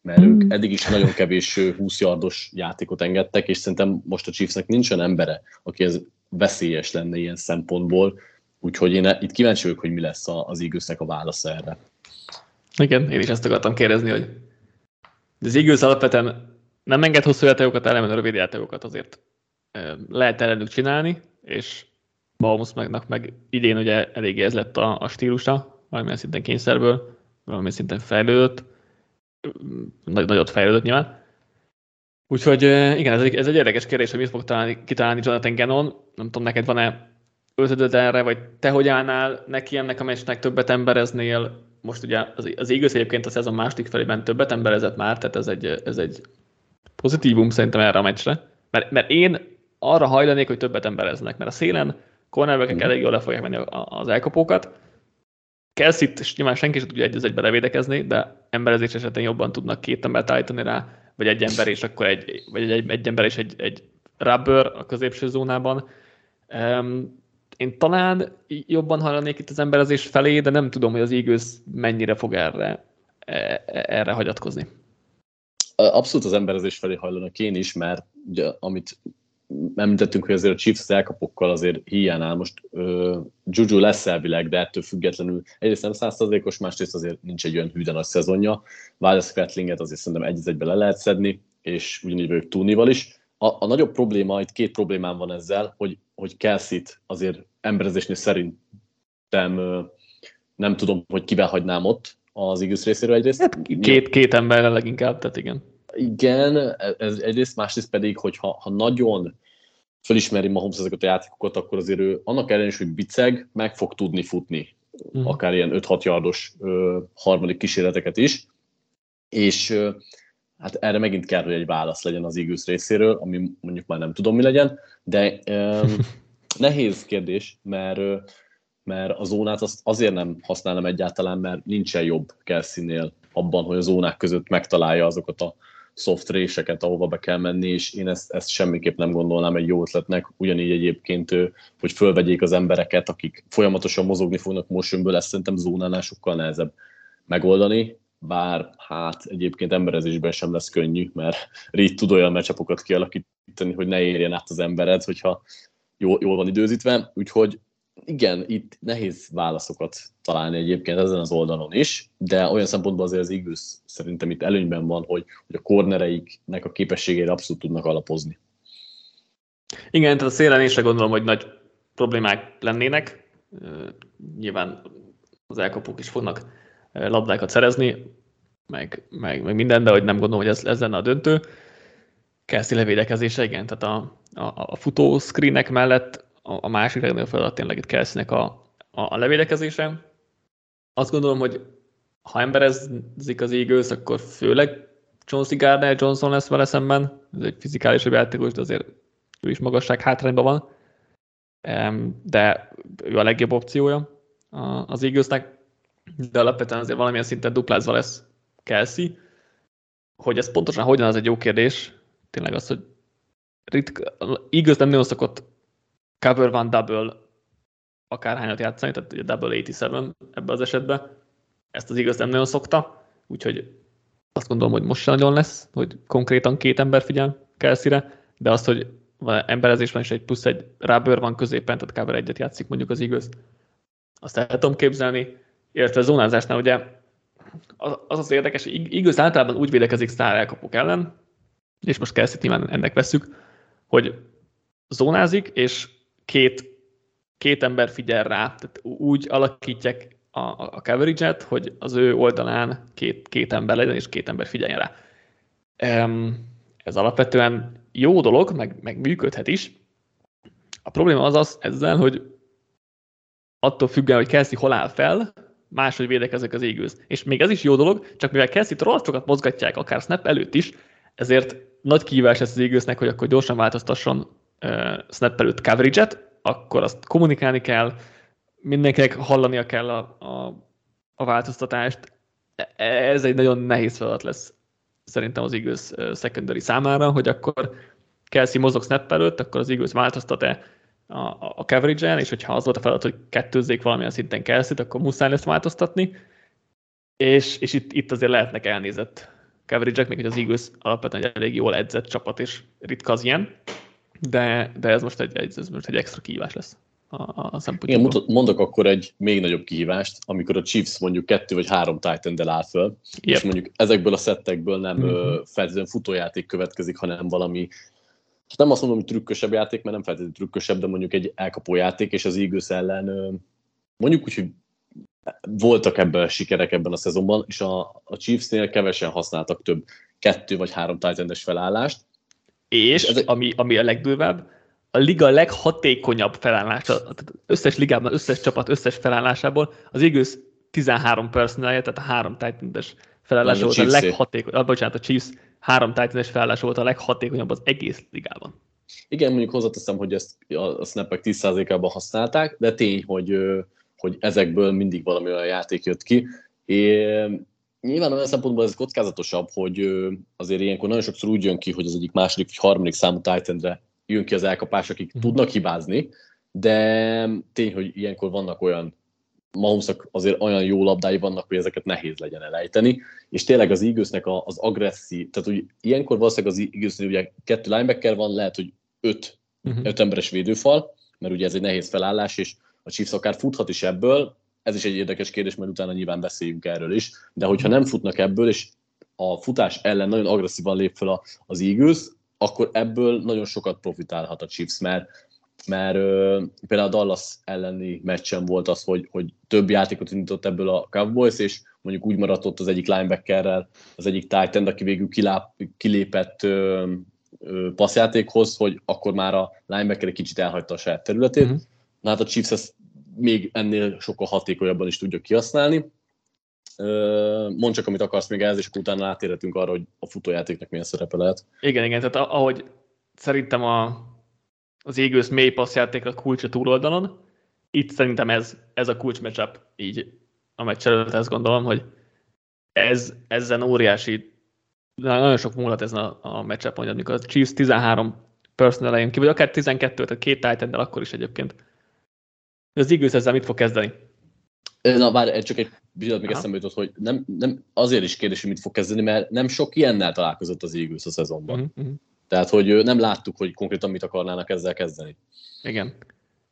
mert mm. ők eddig is nagyon kevés 20 yardos játékot engedtek, és szerintem most a Chiefsnek nincsen embere, aki ez veszélyes lenne ilyen szempontból, úgyhogy én itt kíváncsi vagyok, hogy mi lesz az Eaglesnek a válasza erre. Igen, én is ezt akartam kérdezni, hogy az Eagles alapvetően nem enged hosszú játékokat, ellenben rövid játékokat azért lehet ellenük csinálni, és Mahomes megnak meg idén ugye eléggé ez lett a, a stílusa, valamilyen szinten kényszerből, valamilyen szinten fejlődött, nagy, nagyot fejlődött nyilván. Úgyhogy igen, ez egy, ez egy érdekes kérdés, hogy mit fog találni, kitalálni Jonathan Gannon. Nem tudom, neked van-e ötödöd erre, vagy te hogy állnál neki ennek a meccsnek, többet embereznél? Most ugye az, az igaz egyébként a szezon második felében többet emberezett már, tehát ez egy, ez egy pozitívum szerintem erre a meccsre. Mert, mert én arra hajlanék, hogy többet embereznek, mert a szélen cornerbackek elég jól le fogják menni az elkapókat. Kelsey-t nyilván senki sem tudja egy az egybe levédekezni, de emberezés esetén jobban tudnak két embert állítani rá, vagy egy ember és akkor egy, vagy egy, egy ember és egy, egy rubber a középső zónában. Um, én talán jobban hallanék itt az emberezés felé, de nem tudom, hogy az Eagles mennyire fog erre, e, erre hagyatkozni. Abszolút az emberezés felé hajlanak én is, mert ugye, amit említettünk, hogy azért a Chiefs elkapokkal azért hiányál. Most uh, Juju lesz elvileg, de ettől függetlenül egyrészt nem százszerzékos, másrészt azért nincs egy olyan hűden nagy szezonja. Wallace Quetlinget azért szerintem egy egybe le lehet szedni, és ugyanígy vagyok Túnival is. A, a nagyobb probléma, itt két problémám van ezzel, hogy, hogy Kelsey-t azért emberezésnél szerintem uh, nem tudom, hogy kivel hagynám ott az Eagles részéről egyrészt. Hát két, két emberrel leginkább, tehát igen. Igen, ez egyrészt, másrészt pedig, hogy ha, ha nagyon felismeri Mahomes ezeket a játékokat, akkor azért ő annak ellenére hogy biceg, meg fog tudni futni, mm. akár ilyen 5-6 yardos ö, harmadik kísérleteket is, és ö, hát erre megint kell, hogy egy válasz legyen az Eagles részéről, ami mondjuk már nem tudom, mi legyen, de ö, nehéz kérdés, mert ö, mert a zónát azt azért nem használom egyáltalán, mert nincsen jobb Kelsey-nél abban, hogy a zónák között megtalálja azokat a soft réseket, ahova be kell menni, és én ezt, ezt semmiképp nem gondolnám egy jó ötletnek. Ugyanígy egyébként, hogy fölvegyék az embereket, akik folyamatosan mozogni fognak motionből, ezt szerintem zónánál sokkal nehezebb megoldani, bár hát egyébként emberezésben sem lesz könnyű, mert Reed tud olyan meccsapokat kialakítani, hogy ne érjen át az embered, hogyha jól, jól van időzítve, úgyhogy igen, itt nehéz válaszokat találni egyébként ezen az oldalon is, de olyan szempontból azért az Eagles szerintem itt előnyben van, hogy, hogy a kornereiknek a képességére abszolút tudnak alapozni. Igen, tehát a szélen én sem gondolom, hogy nagy problémák lennének. Nyilván az elkapók is fognak labdákat szerezni, meg, meg, meg minden, de hogy nem gondolom, hogy ez, ez lenne a döntő. Kelsey levédekezése, igen, tehát a, a, a futó screenek mellett a, másik legnagyobb feladat tényleg itt Kelsey-nek a, a, a levédekezése. Azt gondolom, hogy ha emberezik az Eagles, akkor főleg Chauncey Gardner Johnson lesz vele szemben. Ez egy fizikálisabb játékos, de azért ő is magasság hátrányban van. De ő a legjobb opciója az Eaglesnek, de alapvetően azért valamilyen szinten duplázva lesz Kelsey. Hogy ez pontosan hogyan, az egy jó kérdés. Tényleg az, hogy ritka, Eagles nem nagyon szokott cover van double akárhányat játszani, tehát ugye double 87 ebbe az esetben. Ezt az igaz nem nagyon szokta, úgyhogy azt gondolom, hogy most sem nagyon lesz, hogy konkrétan két ember figyel Kelsey-re, de azt, hogy van emberezés van, és egy plusz egy rubber van középen, tehát cover egyet játszik mondjuk az igaz. Azt el tudom képzelni, illetve a zónázásnál ugye az az, érdekes, hogy igaz általában úgy védekezik sztár elkapok ellen, és most Kelsey nyilván ennek veszük, hogy zónázik, és két, két ember figyel rá, tehát úgy alakítják a, a coverage-et, hogy az ő oldalán két, két ember legyen, és két ember figyeljen rá. Ez alapvetően jó dolog, meg, meg működhet is. A probléma az az ezzel, hogy attól függően, hogy Kelsey hol áll fel, máshogy védekezik az Eagles. És még ez is jó dolog, csak mivel Kelsey-t rohadt sokat mozgatják, akár snap előtt is, ezért nagy kívás lesz az Eaglesnek, hogy akkor gyorsan változtasson snap előtt coverage-et, akkor azt kommunikálni kell, mindenkinek hallania kell a, a, a változtatást. E, ez egy nagyon nehéz feladat lesz szerintem az Eagles secondary számára, hogy akkor Kelsey mozog snap előtt, akkor az Eagles változtat-e a, a coverage-en, és hogyha az volt a feladat, hogy kettőzzék valamilyen szinten kelsey akkor muszáj lesz változtatni, és, és itt, itt azért lehetnek elnézett coverage még hogy az Eagles alapvetően egy elég jól edzett csapat, és ritka az ilyen, de, de ez most egy, egy, ez most egy extra kihívás lesz a, a Igen, mondok akkor egy még nagyobb kihívást, amikor a Chiefs mondjuk kettő vagy három titan áll föl, yep. és mondjuk ezekből a szettekből nem mm-hmm. feltétlenül futójáték következik, hanem valami nem azt mondom, hogy trükkösebb játék, mert nem feltétlenül trükkösebb, de mondjuk egy elkapó játék, és az Eagles ellen mondjuk úgy, hogy voltak ebben sikerek ebben a szezonban, és a, a Chiefsnél kevesen használtak több kettő vagy három titan felállást. És, és ami, ami a legdurvább, a liga leghatékonyabb felállása, összes ligában, összes csapat összes felállásából az Eagles 13 personalje, tehát a három titan felállása volt a, a leghatékonyabb, ah, bocsánat, a Chiefs három titan felállása volt a leghatékonyabb az egész ligában. Igen, mondjuk hozzáteszem, hogy ezt a snapek 10%-ában használták, de tény, hogy, hogy ezekből mindig valami olyan játék jött ki. Nyilván olyan szempontból ez kockázatosabb, hogy azért ilyenkor nagyon sokszor úgy jön ki, hogy az egyik második vagy harmadik számú titan jön ki az elkapás, akik mm. tudnak hibázni, de tény, hogy ilyenkor vannak olyan Mahomesnak azért olyan jó labdái vannak, hogy ezeket nehéz legyen elejteni, és tényleg az Eaglesnek az agresszív, tehát hogy ilyenkor valószínűleg az Eaglesnél ugye kettő linebacker van, lehet, hogy öt, uh-huh. öt emberes védőfal, mert ugye ez egy nehéz felállás, és a Chiefs akár futhat is ebből, ez is egy érdekes kérdés, mert utána nyilván beszéljünk erről is, de hogyha nem futnak ebből, és a futás ellen nagyon agresszívan lép fel az Eagles, akkor ebből nagyon sokat profitálhat a Chiefs, mert, mert ö, például a Dallas elleni meccsen volt az, hogy, hogy több játékot indított ebből a Cowboys, és mondjuk úgy maradt ott az egyik linebackerrel, az egyik Titan, aki végül kiláp, kilépett ö, ö, passzjátékhoz, hogy akkor már a linebacker egy kicsit elhagyta a saját területét. Mm-hmm. Na hát a Chiefs ezt még ennél sokkal hatékonyabban is tudja kihasználni. Mondd csak, amit akarsz még ez, és utána átérhetünk arra, hogy a futójátéknak milyen szerepe lehet. Igen, igen, tehát ahogy szerintem a, az égősz mély passzjátékra kulcs a túloldalon, itt szerintem ez, ez a kulcs matchup így a meccs előtt ezt gondolom, hogy ez, ezen óriási, nagyon sok múlhat ez a, a matchup, amikor a Chiefs 13 personal vagy akár 12, tehát két titan akkor is egyébként. Az Eagles ezzel mit fog kezdeni? Na, várj, csak egy pillanat még eszembe jutott, hogy nem, nem, azért is kérdés, hogy mit fog kezdeni, mert nem sok ilyennel találkozott az Eagles a szezonban. Uh-huh. Tehát, hogy nem láttuk, hogy konkrétan mit akarnának ezzel kezdeni. Igen.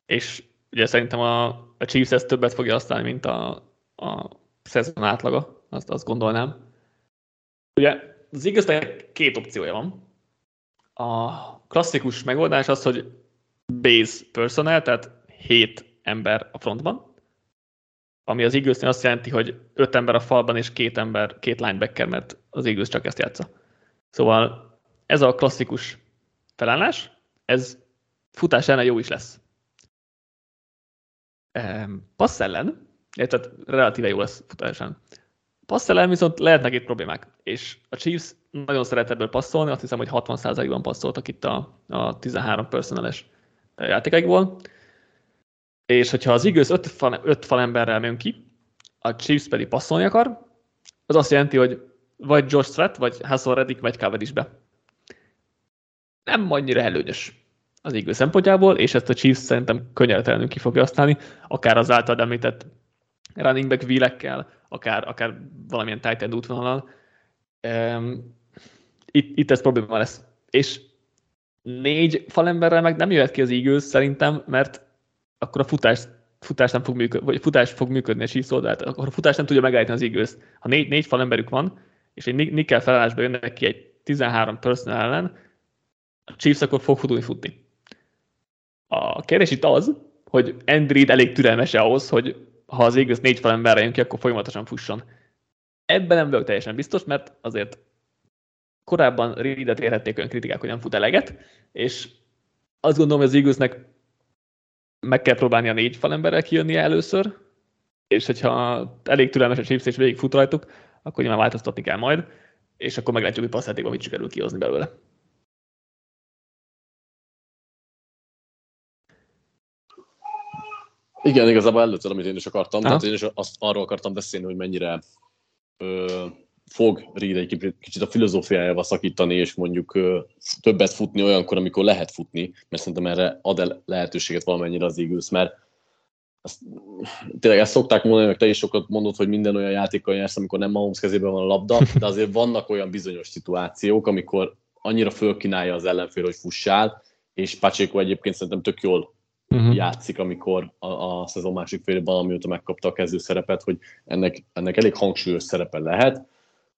És ugye szerintem a, a Chiefs ezt többet fogja használni, mint a, a szezon átlaga, azt, azt gondolnám. Ugye az eagles két opciója van. A klasszikus megoldás az, hogy base personnel, tehát 7 ember a frontban, ami az eagles azt jelenti, hogy öt ember a falban és két ember, két linebacker, mert az Eagles csak ezt játsza. Szóval ez a klasszikus felállás, ez futás ellen jó is lesz. Passz ellen, tehát relatíve jó lesz futás ellen. Passz ellen viszont lehetnek itt problémák, és a Chiefs nagyon szeret ebből passzolni, azt hiszem, hogy 60%-ban passzoltak itt a, a 13 personales játékaikból és hogyha az Eagles öt, fal, öt falemberrel jön ki, a Chiefs pedig passzolni akar, az azt jelenti, hogy vagy Josh Strat, vagy Hassan Reddick, vagy Cover is be. Nem annyira előnyös az Eagles szempontjából, és ezt a Chiefs szerintem könnyeltelenül ki fogja használni, akár az által említett running back wheel akár, akár valamilyen tight end útvonalon. Um, itt, itt ez probléma lesz. És négy falemberrel meg nem jöhet ki az Eagles szerintem, mert akkor a futás, futás nem fog működni, vagy futás fog működni a oldalt, akkor a futás nem tudja megállítani az eagles Ha négy, négy fal emberük van, és egy nickel felállásba jönnek ki egy 13 personal ellen, a Chiefs akkor fog futni futni. A kérdés itt az, hogy Andrew elég türelmes ahhoz, hogy ha az Eagles négy fal emberre jön ki, akkor folyamatosan fusson. Ebben nem vagyok teljesen biztos, mert azért korábban Reedet érhették olyan kritikák, hogy nem fut eleget, és azt gondolom, hogy az Eaglesnek meg kell próbálni a négy falemberrel kijönni először, és hogyha elég türelmes a Chiefs és végig fut rajtuk, akkor nyilván változtatni kell majd, és akkor meglátjuk, hogy passzjátékban mit sikerül kihozni belőle. Igen, igazából először, amit én is akartam. Aha. Tehát én is azt, arról akartam beszélni, hogy mennyire ö, fog Reed egy kicsit a filozófiájával szakítani, és mondjuk többet futni olyankor, amikor lehet futni, mert szerintem erre ad el lehetőséget valamennyire az Eagles, mert ezt, tényleg ezt szokták mondani, meg te is sokat mondod, hogy minden olyan játékkal nyersz, amikor nem Mahomes kezében van a labda, de azért vannak olyan bizonyos szituációk, amikor annyira fölkínálja az ellenfél, hogy fussál, és Pacheco egyébként szerintem tök jól uh-huh. játszik, amikor a, a szezon másik félében, amióta megkapta a kezdő szerepet, hogy ennek, ennek elég hangsúlyos szerepe lehet.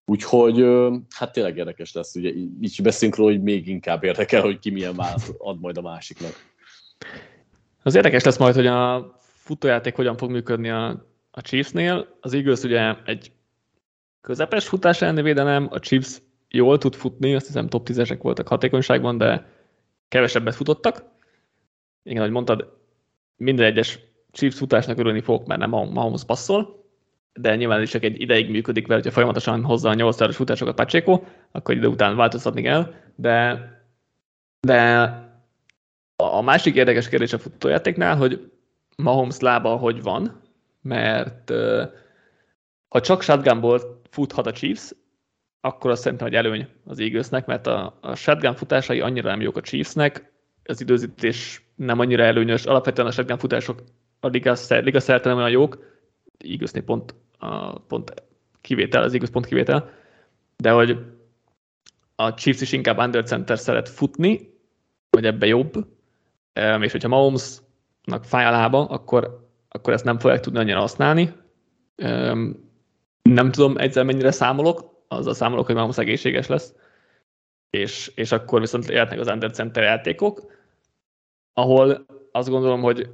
Úgyhogy hát tényleg érdekes lesz, ugye így beszélünk róla, hogy még inkább érdekel, hogy ki milyen választ ad majd a másiknak. Az érdekes lesz majd, hogy a futójáték hogyan fog működni a, a Chiefsnél. Az Eagles ugye egy közepes futás elleni védelem, a Chiefs jól tud futni, azt hiszem top 10-esek voltak hatékonyságban, de kevesebbet futottak. Igen, ahogy mondtad, minden egyes Chiefs futásnak örülni fogok, mert nem Mahomes passzol, de nyilván ez csak egy ideig működik vele, hogyha folyamatosan hozza a 8 as futásokat Pacheco, akkor idő után változtatni kell, de, de a másik érdekes kérdés a futójátéknál, hogy Mahomes lába hogy van, mert ha csak shotgunból futhat a Chiefs, akkor azt szerintem, hogy előny az Eaglesnek, mert a, a shotgun futásai annyira nem jók a Chiefsnek, az időzítés nem annyira előnyös, alapvetően a shotgun futások a liga, liga szerte nem olyan jók, Eaglesnél pont, a, pont kivétel, az Eagles pont kivétel, de hogy a Chiefs is inkább under center szeret futni, vagy ebbe jobb, és hogyha Mahomesnak fáj a lába, akkor, akkor ezt nem fogják tudni annyira használni. Nem tudom egyszer mennyire számolok, azzal számolok, hogy Mahomes egészséges lesz, és, és akkor viszont lehetnek az under center játékok, ahol azt gondolom, hogy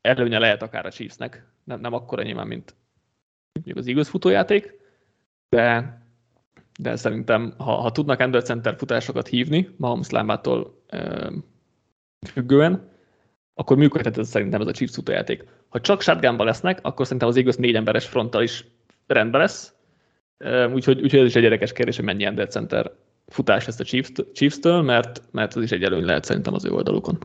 előnye lehet akár a Chiefsnek, nem, nem akkora nyilván, mint mondjuk az Eagles futójáték, de, de szerintem, ha, ha tudnak under center futásokat hívni, Mahomes lábától függően, akkor működhet ez szerintem ez a Chiefs futójáték. Ha csak shotgunban lesznek, akkor szerintem az Eagles négy emberes fronttal is rendben lesz, úgyhogy, úgyhogy ez is egy érdekes kérdés, hogy mennyi under center futás lesz a Chiefs-től, mert, mert ez is egy előny lehet szerintem az ő oldalukon.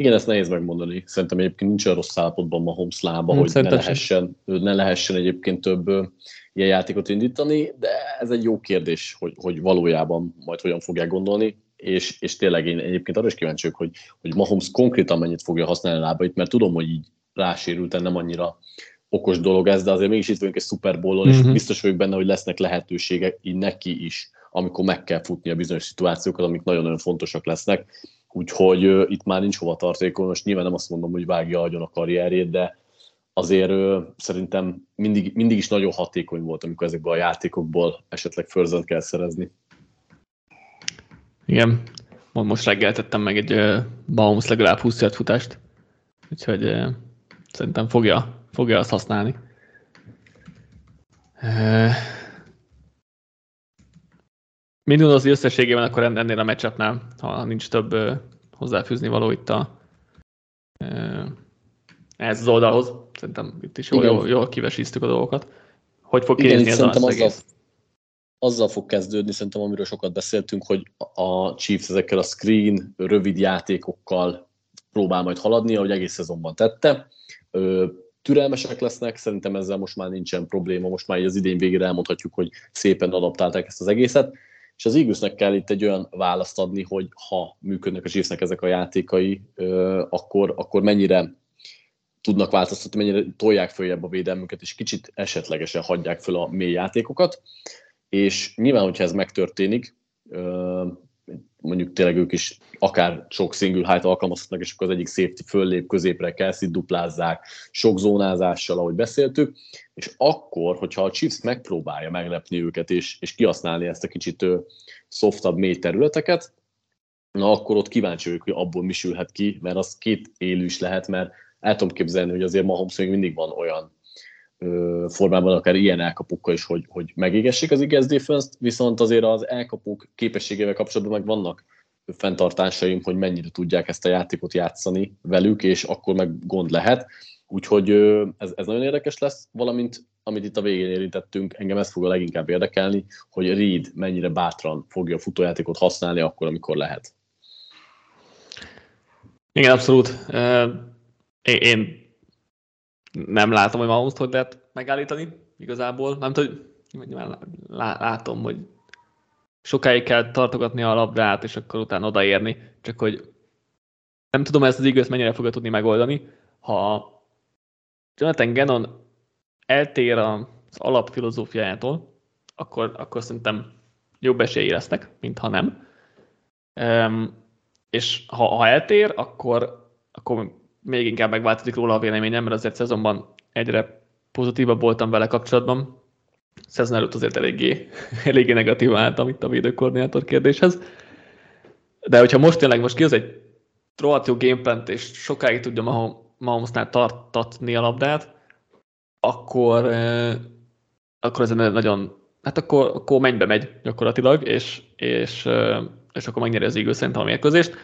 Igen, ezt nehéz megmondani. Szerintem egyébként nincs olyan rossz állapotban ma Holmes lába, hmm, hogy ne lehessen, ne lehessen egyébként több ilyen játékot indítani, de ez egy jó kérdés, hogy, hogy valójában majd hogyan fogják gondolni, és, és tényleg én egyébként arra is kíváncsi hogy, hogy Mahomes konkrétan mennyit fogja használni a lábait, mert tudom, hogy így rásérült, nem annyira okos dolog ez, de azért mégis itt vagyunk egy Super Bowl-on, mm-hmm. és mhm. biztos vagyok benne, hogy lesznek lehetőségek így neki is, amikor meg kell futni a bizonyos szituációkat, amik nagyon-nagyon fontosak lesznek. Úgyhogy uh, itt már nincs hova tartékon, most nyilván nem azt mondom, hogy vágja agyon a karrierjét, de azért uh, szerintem mindig, mindig is nagyon hatékony volt, amikor ezekből a játékokból esetleg förzet kell szerezni. Igen, most reggel tettem meg egy uh, Baums legalább 20 futást, úgyhogy uh, szerintem fogja, fogja azt használni. Mind az összességében akkor ennél a meccsapnál, ha nincs több hozzáfűzni való itt a ehhez az oldalhoz. Szerintem itt is jól, jól, jól kivesíztük a dolgokat. Hogy fog kinézni ez az egész? azzal fog kezdődni, szerintem amiről sokat beszéltünk, hogy a Chiefs ezekkel a screen, rövid játékokkal próbál majd haladni, ahogy egész szezonban tette. Türelmesek lesznek, szerintem ezzel most már nincsen probléma, most már az idén végére elmondhatjuk, hogy szépen adaptálták ezt az egészet, és az Eaglesnek kell itt egy olyan választ adni, hogy ha működnek a Chiefsnek ezek a játékai, akkor, akkor mennyire tudnak változtatni, mennyire tolják följebb a védelmüket, és kicsit esetlegesen hagyják föl a mély játékokat. És nyilván, hogyha ez megtörténik, mondjuk tényleg ők is akár sok single height alkalmazhatnak, és akkor az egyik safety föllép középre, Kelsey duplázzák, sok zónázással, ahogy beszéltük, és akkor, hogyha a Chiefs megpróbálja meglepni őket, és, és kihasználni ezt a kicsit softabb, mély területeket, na akkor ott kíváncsi vagyok, hogy abból mi sülhet ki, mert az két élő is lehet, mert el tudom képzelni, hogy azért Mahomes még mindig van olyan formában akár ilyen elkapukkal is, hogy, hogy megégessék az igaz defense viszont azért az elkapuk képességével kapcsolatban meg vannak fenntartásaim, hogy mennyire tudják ezt a játékot játszani velük, és akkor meg gond lehet. Úgyhogy ez, ez nagyon érdekes lesz, valamint amit itt a végén érintettünk, engem ez fog a leginkább érdekelni, hogy Reed mennyire bátran fogja a futójátékot használni akkor, amikor lehet. Igen, abszolút. Én nem látom, hogy Mahomes hogy lehet megállítani igazából. Nem tudom, hogy látom, hogy sokáig kell tartogatni a labdát, és akkor utána odaérni, csak hogy nem tudom, ezt az igaz mennyire fogja tudni megoldani. Ha, Jonathan Gannon eltér az alapfilozófiájától, akkor, akkor szerintem jobb esélyi lesznek, mint ha nem. Um, és ha, ha eltér, akkor, akkor még inkább megváltozik róla a véleményem, mert azért szezonban egyre pozitívabb voltam vele kapcsolatban. Szezon előtt azért eléggé, eléggé negatív álltam itt a védőkoordinátor kérdéshez. De hogyha most tényleg most kihoz egy rohadt jó gameplant, és sokáig tudja Mahomesnál tartatni a labdát, akkor, akkor ez nagyon, hát akkor, akkor mennybe megy gyakorlatilag, és, és, és akkor megnyeri az Eagles szerintem a mérkőzést.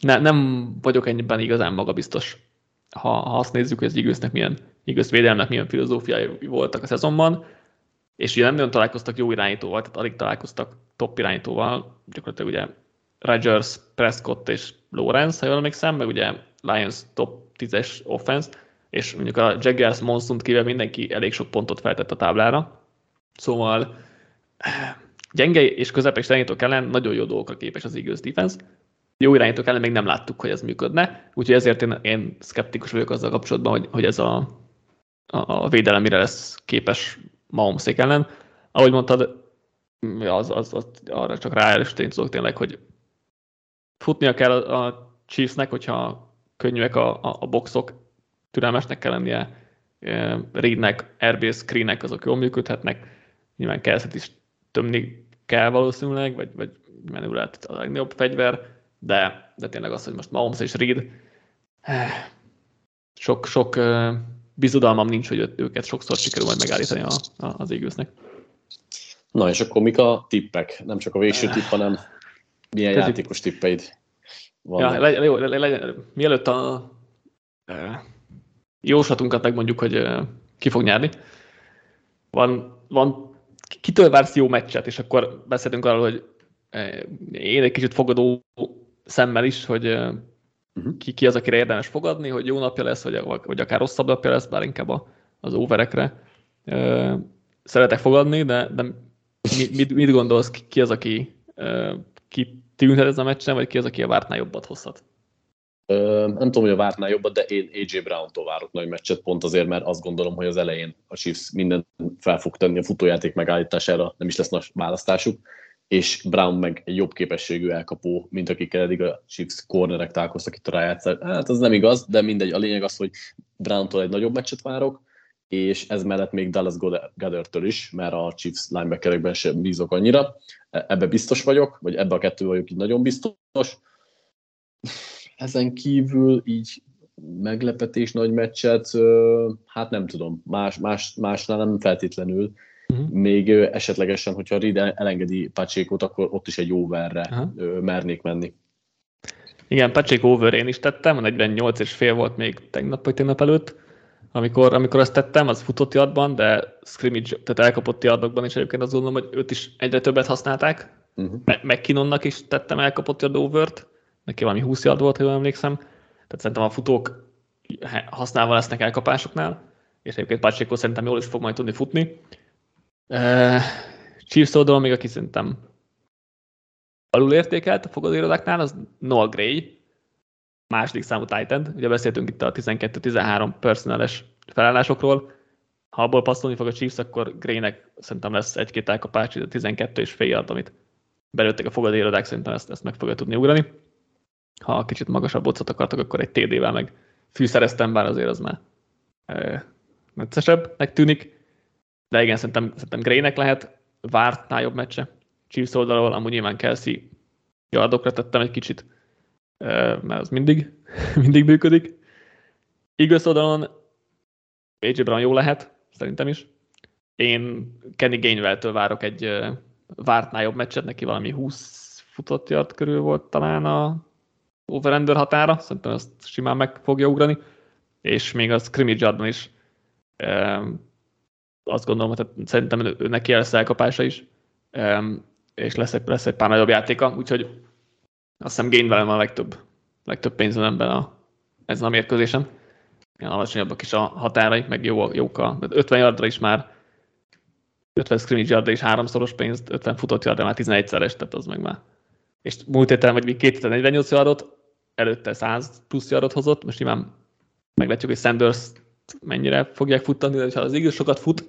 Ne, nem vagyok ennyiben igazán magabiztos, ha, ha azt nézzük, hogy az Eaglesnek milyen, Eagles védelmnek milyen filozófiái voltak a szezonban, és ugye nem nagyon találkoztak jó irányítóval, tehát alig találkoztak top irányítóval, gyakorlatilag ugye Rodgers, Prescott és Lawrence, ha jól emlékszem, meg ugye Lions top 10-es offense, és mondjuk a Jaguars monson kívül mindenki elég sok pontot feltett a táblára. Szóval gyenge és közepes irányítók ellen nagyon jó dolgokra képes az Eagles defense. Jó irányítók ellen még nem láttuk, hogy ez működne, úgyhogy ezért én, én szkeptikus vagyok azzal kapcsolatban, hogy, hogy ez a, a, védelem mire lesz képes Mahomeszék ellen. Ahogy mondtad, az, az, az arra csak ráerősíteni tudok tényleg, hogy futnia kell a, a Chiefsnek, hogyha könnyűek a, a, a boxok, türelmesnek kell lennie, Reednek, RB screenek azok jól működhetnek, nyilván Kelszet is tömni kell valószínűleg, vagy, vagy lehet a legnagyobb fegyver, de, de tényleg az, hogy most Mahomes és Reed, eh, sok, sok bizodalmam nincs, hogy őket sokszor sikerül majd megállítani a, a, az égősznek. Na és akkor mik a tippek? Nem csak a végső tipp, hanem milyen Közi. játékos tippeid vannak? Ja, le, jó, le, le, le, mielőtt a e, jóslatunkat megmondjuk, hogy ki fog nyerni, van, van kitől vársz jó meccset, és akkor beszélünk arról, hogy én egy kicsit fogadó szemmel is, hogy uh-huh. ki, ki az, akire érdemes fogadni, hogy jó napja lesz, vagy, vagy akár rosszabb napja lesz, bár inkább az overekre szeretek fogadni, de, de mit, mit gondolsz, ki az, aki ki tűnhet ez a meccsen, vagy ki az, aki a vártnál jobbat hozhat? Ö, nem tudom, hogy a vártnál jobbat, de én AJ Brown-tól várok nagy meccset, pont azért, mert azt gondolom, hogy az elején a Chiefs minden fel fog tenni a futójáték megállítására, nem is lesz nagy választásuk, és Brown meg egy jobb képességű elkapó, mint akikkel eddig a Chiefs cornerek találkoztak itt a rájátszás. Hát az nem igaz, de mindegy. A lényeg az, hogy Brown-tól egy nagyobb meccset várok, és ez mellett még Dallas Goddard-től is, mert a Chiefs linebackerekben sem bízok annyira. Ebbe biztos vagyok, vagy ebbe a kettő vagyok így nagyon biztos. Ezen kívül így meglepetés nagy meccset, hát nem tudom, más, más, másnál nem feltétlenül. Uh-huh. Még esetlegesen, hogyha Reed elengedi Pacsékot, akkor ott is egy overre uh-huh. mernék menni. Igen, Pacsék over én is tettem, a 48 és fél volt még tegnap vagy tegnap előtt amikor, amikor azt tettem, az futott yardban, de scrimmage, tehát elkapott yardokban is egyébként azt gondolom, hogy őt is egyre többet használták. Uh-huh. McKinnonnak is tettem elkapott yard overt, neki valami 20 yard volt, ha jól emlékszem. Tehát szerintem a futók használva lesznek elkapásoknál, és egyébként Pacheco szerintem jól is fog majd tudni futni. Uh, Chiefs oldalon még, aki szerintem alul értékelt a fogadóirodáknál, az Noah Gray, második számú Titan. Ugye beszéltünk itt a 12-13 personales felállásokról. Ha abból passzolni fog a Chiefs, akkor Graynek szerintem lesz egy-két elkapás, a 12 és fél yard, amit belőttek a fogadérodák, szerintem ezt, ezt meg fogja tudni ugrani. Ha kicsit magasabb bocot akartak, akkor egy TD-vel meg fűszereztem, bár azért az már e, neccesebbnek tűnik. De igen, szerintem, szerintem Graynek lehet vártnál jobb meccse. Chiefs oldalról, amúgy nyilván Kelsey yardokra tettem egy kicsit mert az mindig, mindig működik. Igaz oldalon AJ Brown jó lehet, szerintem is. Én Kenny Gainwell-től várok egy vártnál jobb meccset, neki valami 20 futott yard körül volt talán a over határa, szerintem ezt simán meg fogja ugrani, és még a scrimmage is azt gondolom, hogy szerintem ő, neki lesz elkapása is, és lesz egy, lesz egy pár nagyobb játéka, úgyhogy azt hiszem Gainwell van a legtöbb, legtöbb pénzem ebben a, ezen a mérkőzésen. Ilyen alacsonyabbak is a határai, meg jó, jók a 50 yardra is már 50 scrimmage yardra is háromszoros pénzt, 50 futott yardra már 11-szeres, tehát az meg már. És múlt héten vagy még két héten 48 yardot, előtte 100 plusz yardot hozott, most nyilván meglátjuk, hogy Sanders mennyire fogják futtatni, de ha az Eagles sokat fut,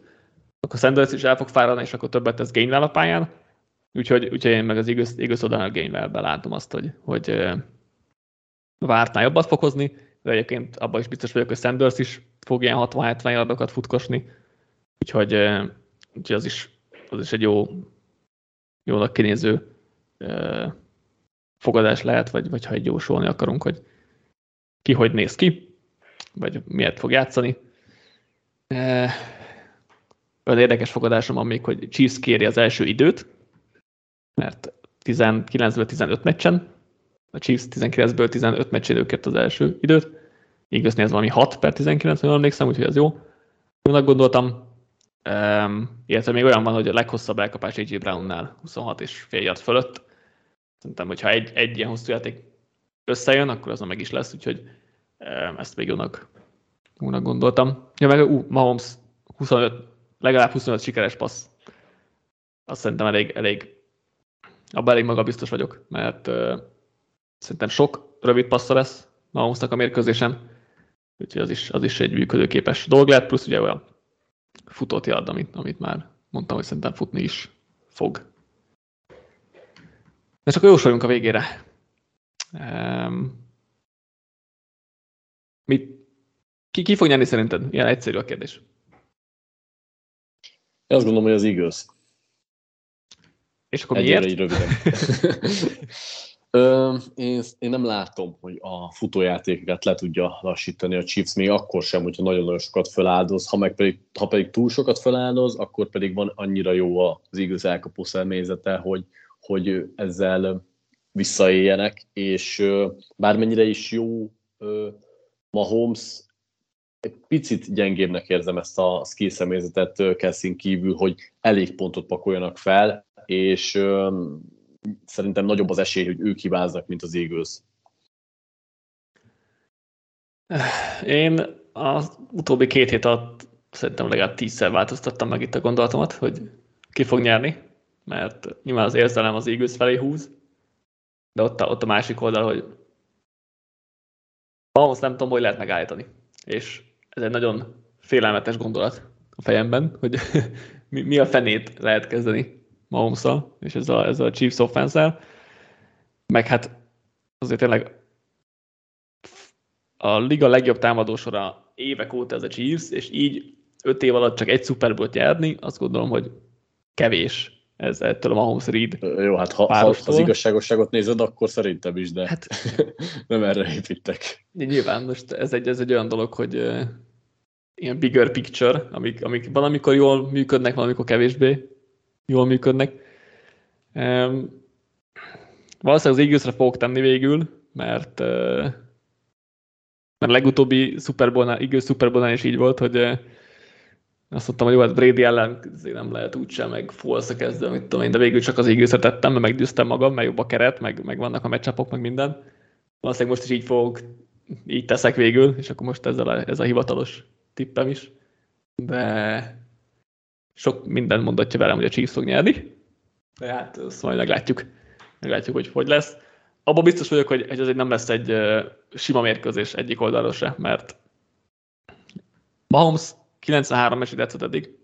akkor Sanders is el fog fáradni, és akkor többet tesz Gainwell a pályán. Úgyhogy, úgyhogy én meg az Eagles, Eagles oldalán a Gainwell-be látom azt, hogy, hogy vártnál jobbat fog hozni, de egyébként abban is biztos vagyok, hogy Sanders is fog ilyen 60-70 yardokat futkosni, úgyhogy, úgyhogy az, is, az is egy jó, jónak kinéző fogadás lehet, vagy, vagy ha egy jósolni akarunk, hogy ki hogy néz ki, vagy miért fog játszani. Olyan érdekes fogadásom van még, hogy Chiefs kéri az első időt, mert 19-ből 15 meccsen, a Chiefs 19-ből 15 meccsén ő az első időt, Eaglesnél ez valami 6 per 19, nem emlékszem, úgyhogy ez jó. Jónak gondoltam, Um, illetve még olyan van, hogy a leghosszabb elkapás AJ Brownnál 26 és fél yard fölött. Szerintem, hogyha egy, egy ilyen hosszú játék összejön, akkor az meg is lesz, úgyhogy um, ezt még jónak, jónak gondoltam. Ja, meg uh, Mahomes 25, legalább 25 sikeres passz. Azt szerintem elég, elég abban elég magabiztos vagyok, mert uh, szerintem sok rövid passza lesz Mahomesnak a mérkőzésen, úgyhogy az is, az is egy működőképes dolog lehet, plusz ugye olyan futott yard, amit, amit már mondtam, hogy szerintem futni is fog. De csak jósoljunk a végére. Um, mit, ki, ki fog nyerni szerinted? Ilyen egyszerű a kérdés. Én azt gondolom, hogy az Eagles. És akkor Egyre miért? röviden. Ö, én, én nem látom, hogy a futójátékokat le tudja lassítani a Chiefs, még akkor sem, hogyha nagyon-nagyon sokat feláldoz, ha, meg pedig, ha pedig túl sokat feláldoz, akkor pedig van annyira jó az igaz elkapó személyzete, hogy, hogy ezzel visszaéljenek, és bármennyire is jó Mahomes, egy picit gyengébbnek érzem ezt a skill személyzetet Kessin kívül, hogy elég pontot pakoljanak fel, és szerintem nagyobb az esély, hogy ők hibáznak, mint az Eagles. Én az utóbbi két hét alatt szerintem legalább tízszer változtattam meg itt a gondolatomat, hogy ki fog nyerni, mert nyilván az érzelem az Eagles felé húz, de ott a, ott a másik oldal, hogy ahhoz nem tudom, hogy lehet megállítani. És ez egy nagyon félelmetes gondolat a fejemben, hogy mi, mi a fenét lehet kezdeni mahomes és ez a, ez a Chiefs offense meg hát azért tényleg a liga legjobb támadósora évek óta ez a Chiefs, és így öt év alatt csak egy Super Bowl nyerni, azt gondolom, hogy kevés ez ettől a Mahomes Reed Jó, hát ha, ha az igazságosságot nézed, akkor szerintem is, de hát, nem erre építek. Nyilván, most ez egy, ez egy olyan dolog, hogy uh, ilyen bigger picture, amik, amik valamikor jól működnek, valamikor kevésbé, jól működnek. Um, valószínűleg az Eaglesre fogok tenni végül, mert, uh, mert legutóbbi Super Bowl-nál, Eagles Super Bowl-nál is így volt, hogy uh, azt mondtam, hogy jó, hát Brady ellen nem lehet úgysem, meg falsz kezdve, mit tudom én, de végül csak az eagles tettem, mert meggyőztem magam, mert jobb a keret, meg, meg vannak a meccsapok, meg minden. Valószínűleg most is így fogok, így teszek végül, és akkor most ezzel a, ez a hivatalos tippem is. De sok minden mondatja velem, hogy a Chiefs fog nyerni, de hát azt majd meglátjuk, meglátjuk, hogy hogy lesz. Abban biztos vagyok, hogy ez egy nem lesz egy sima mérkőzés egyik oldalról se, mert Mahomes 93 meccset játszott eddig,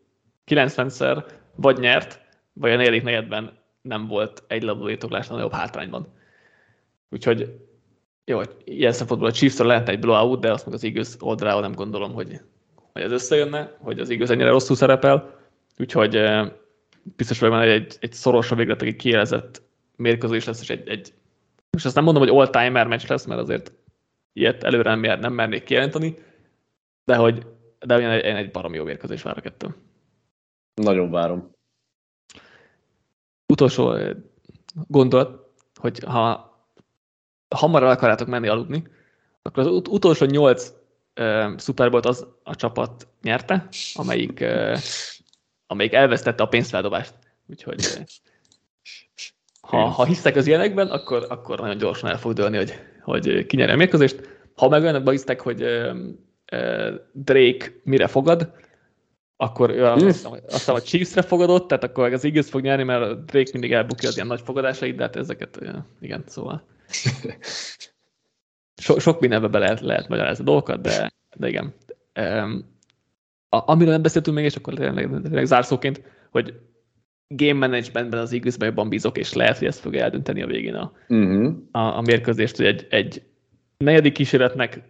90-szer vagy nyert, vagy a negyedik negyedben nem volt egy labdalétoklás nagyobb hátrányban. Úgyhogy jó, ilyen szempontból a chiefs lehet egy blowout, de azt meg az Eagles oldaláról nem gondolom, hogy, hogy ez összejönne, hogy az Eagles ennyire rosszul szerepel. Úgyhogy biztos vagyok hogy egy, egy szoros, végletekig kielezett mérkőzés lesz, és egy, egy és azt nem mondom, hogy all-timer meccs lesz, mert azért ilyet előre nem, nem mernék kijelenteni, de hogy de olyan egy, egy barom jó mérkőzés várok ettől. Nagyon várom. Utolsó gondolat, hogy ha hamar el akarjátok menni aludni, akkor az ut- utolsó nyolc uh, Super az a csapat nyerte, amelyik uh, amelyik elvesztette a pénzfeldobást. Úgyhogy ha, ha hisztek az ilyenekben, akkor, akkor nagyon gyorsan el fog dőlni, hogy, hogy ki nyer a mérkőzést. Ha meg olyanokban hisztek, hogy Drake mire fogad, akkor ő azt hiszem, azt hiszem, hogy Chiefs-re fogadott, tehát akkor az Eagles fog nyerni, mert Drake mindig elbukja az ilyen nagy fogadásait, de hát ezeket, igen, szóval. So, sok mindenbe be lehet, lehet magyarázni a dolgokat, de, de igen. Um, amiről nem beszéltünk még, és akkor tényleg, tényleg zárszóként, hogy game managementben az eagles jobban bízok, és lehet, hogy ezt fogja eldönteni a végén a, uh-huh. a, a mérkőzést, hogy egy, egy negyedik kísérletnek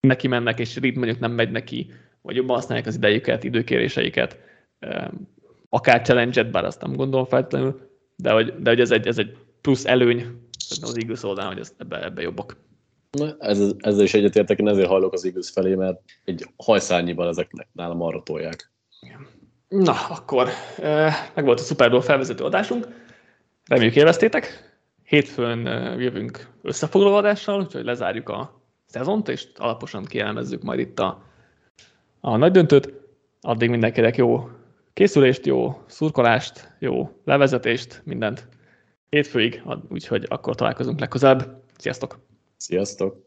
neki mennek, és Reed mondjuk nem megy neki, vagy jobban használják az idejüket, időkéréseiket, akár challenge bár azt nem gondolom feltétlenül, de hogy, de hogy ez, egy, ez egy plusz előny az Eagles oldalán, hogy ebbe, ebbe jobbak. Na, ez, ezzel is egyetértek, én ezért hajlok az Eagles felé, mert egy hajszárnyiban ezeknek nálam arra tolják. Na, akkor meg volt a Super Bowl felvezető adásunk. Reméljük élveztétek. Hétfőn jövünk összefoglaló adással, úgyhogy lezárjuk a szezont, és alaposan kielemezzük majd itt a, a nagy döntőt. Addig mindenkinek jó készülést, jó szurkolást, jó levezetést, mindent hétfőig, úgyhogy akkor találkozunk legközelebb. Sziasztok! Sziasztok!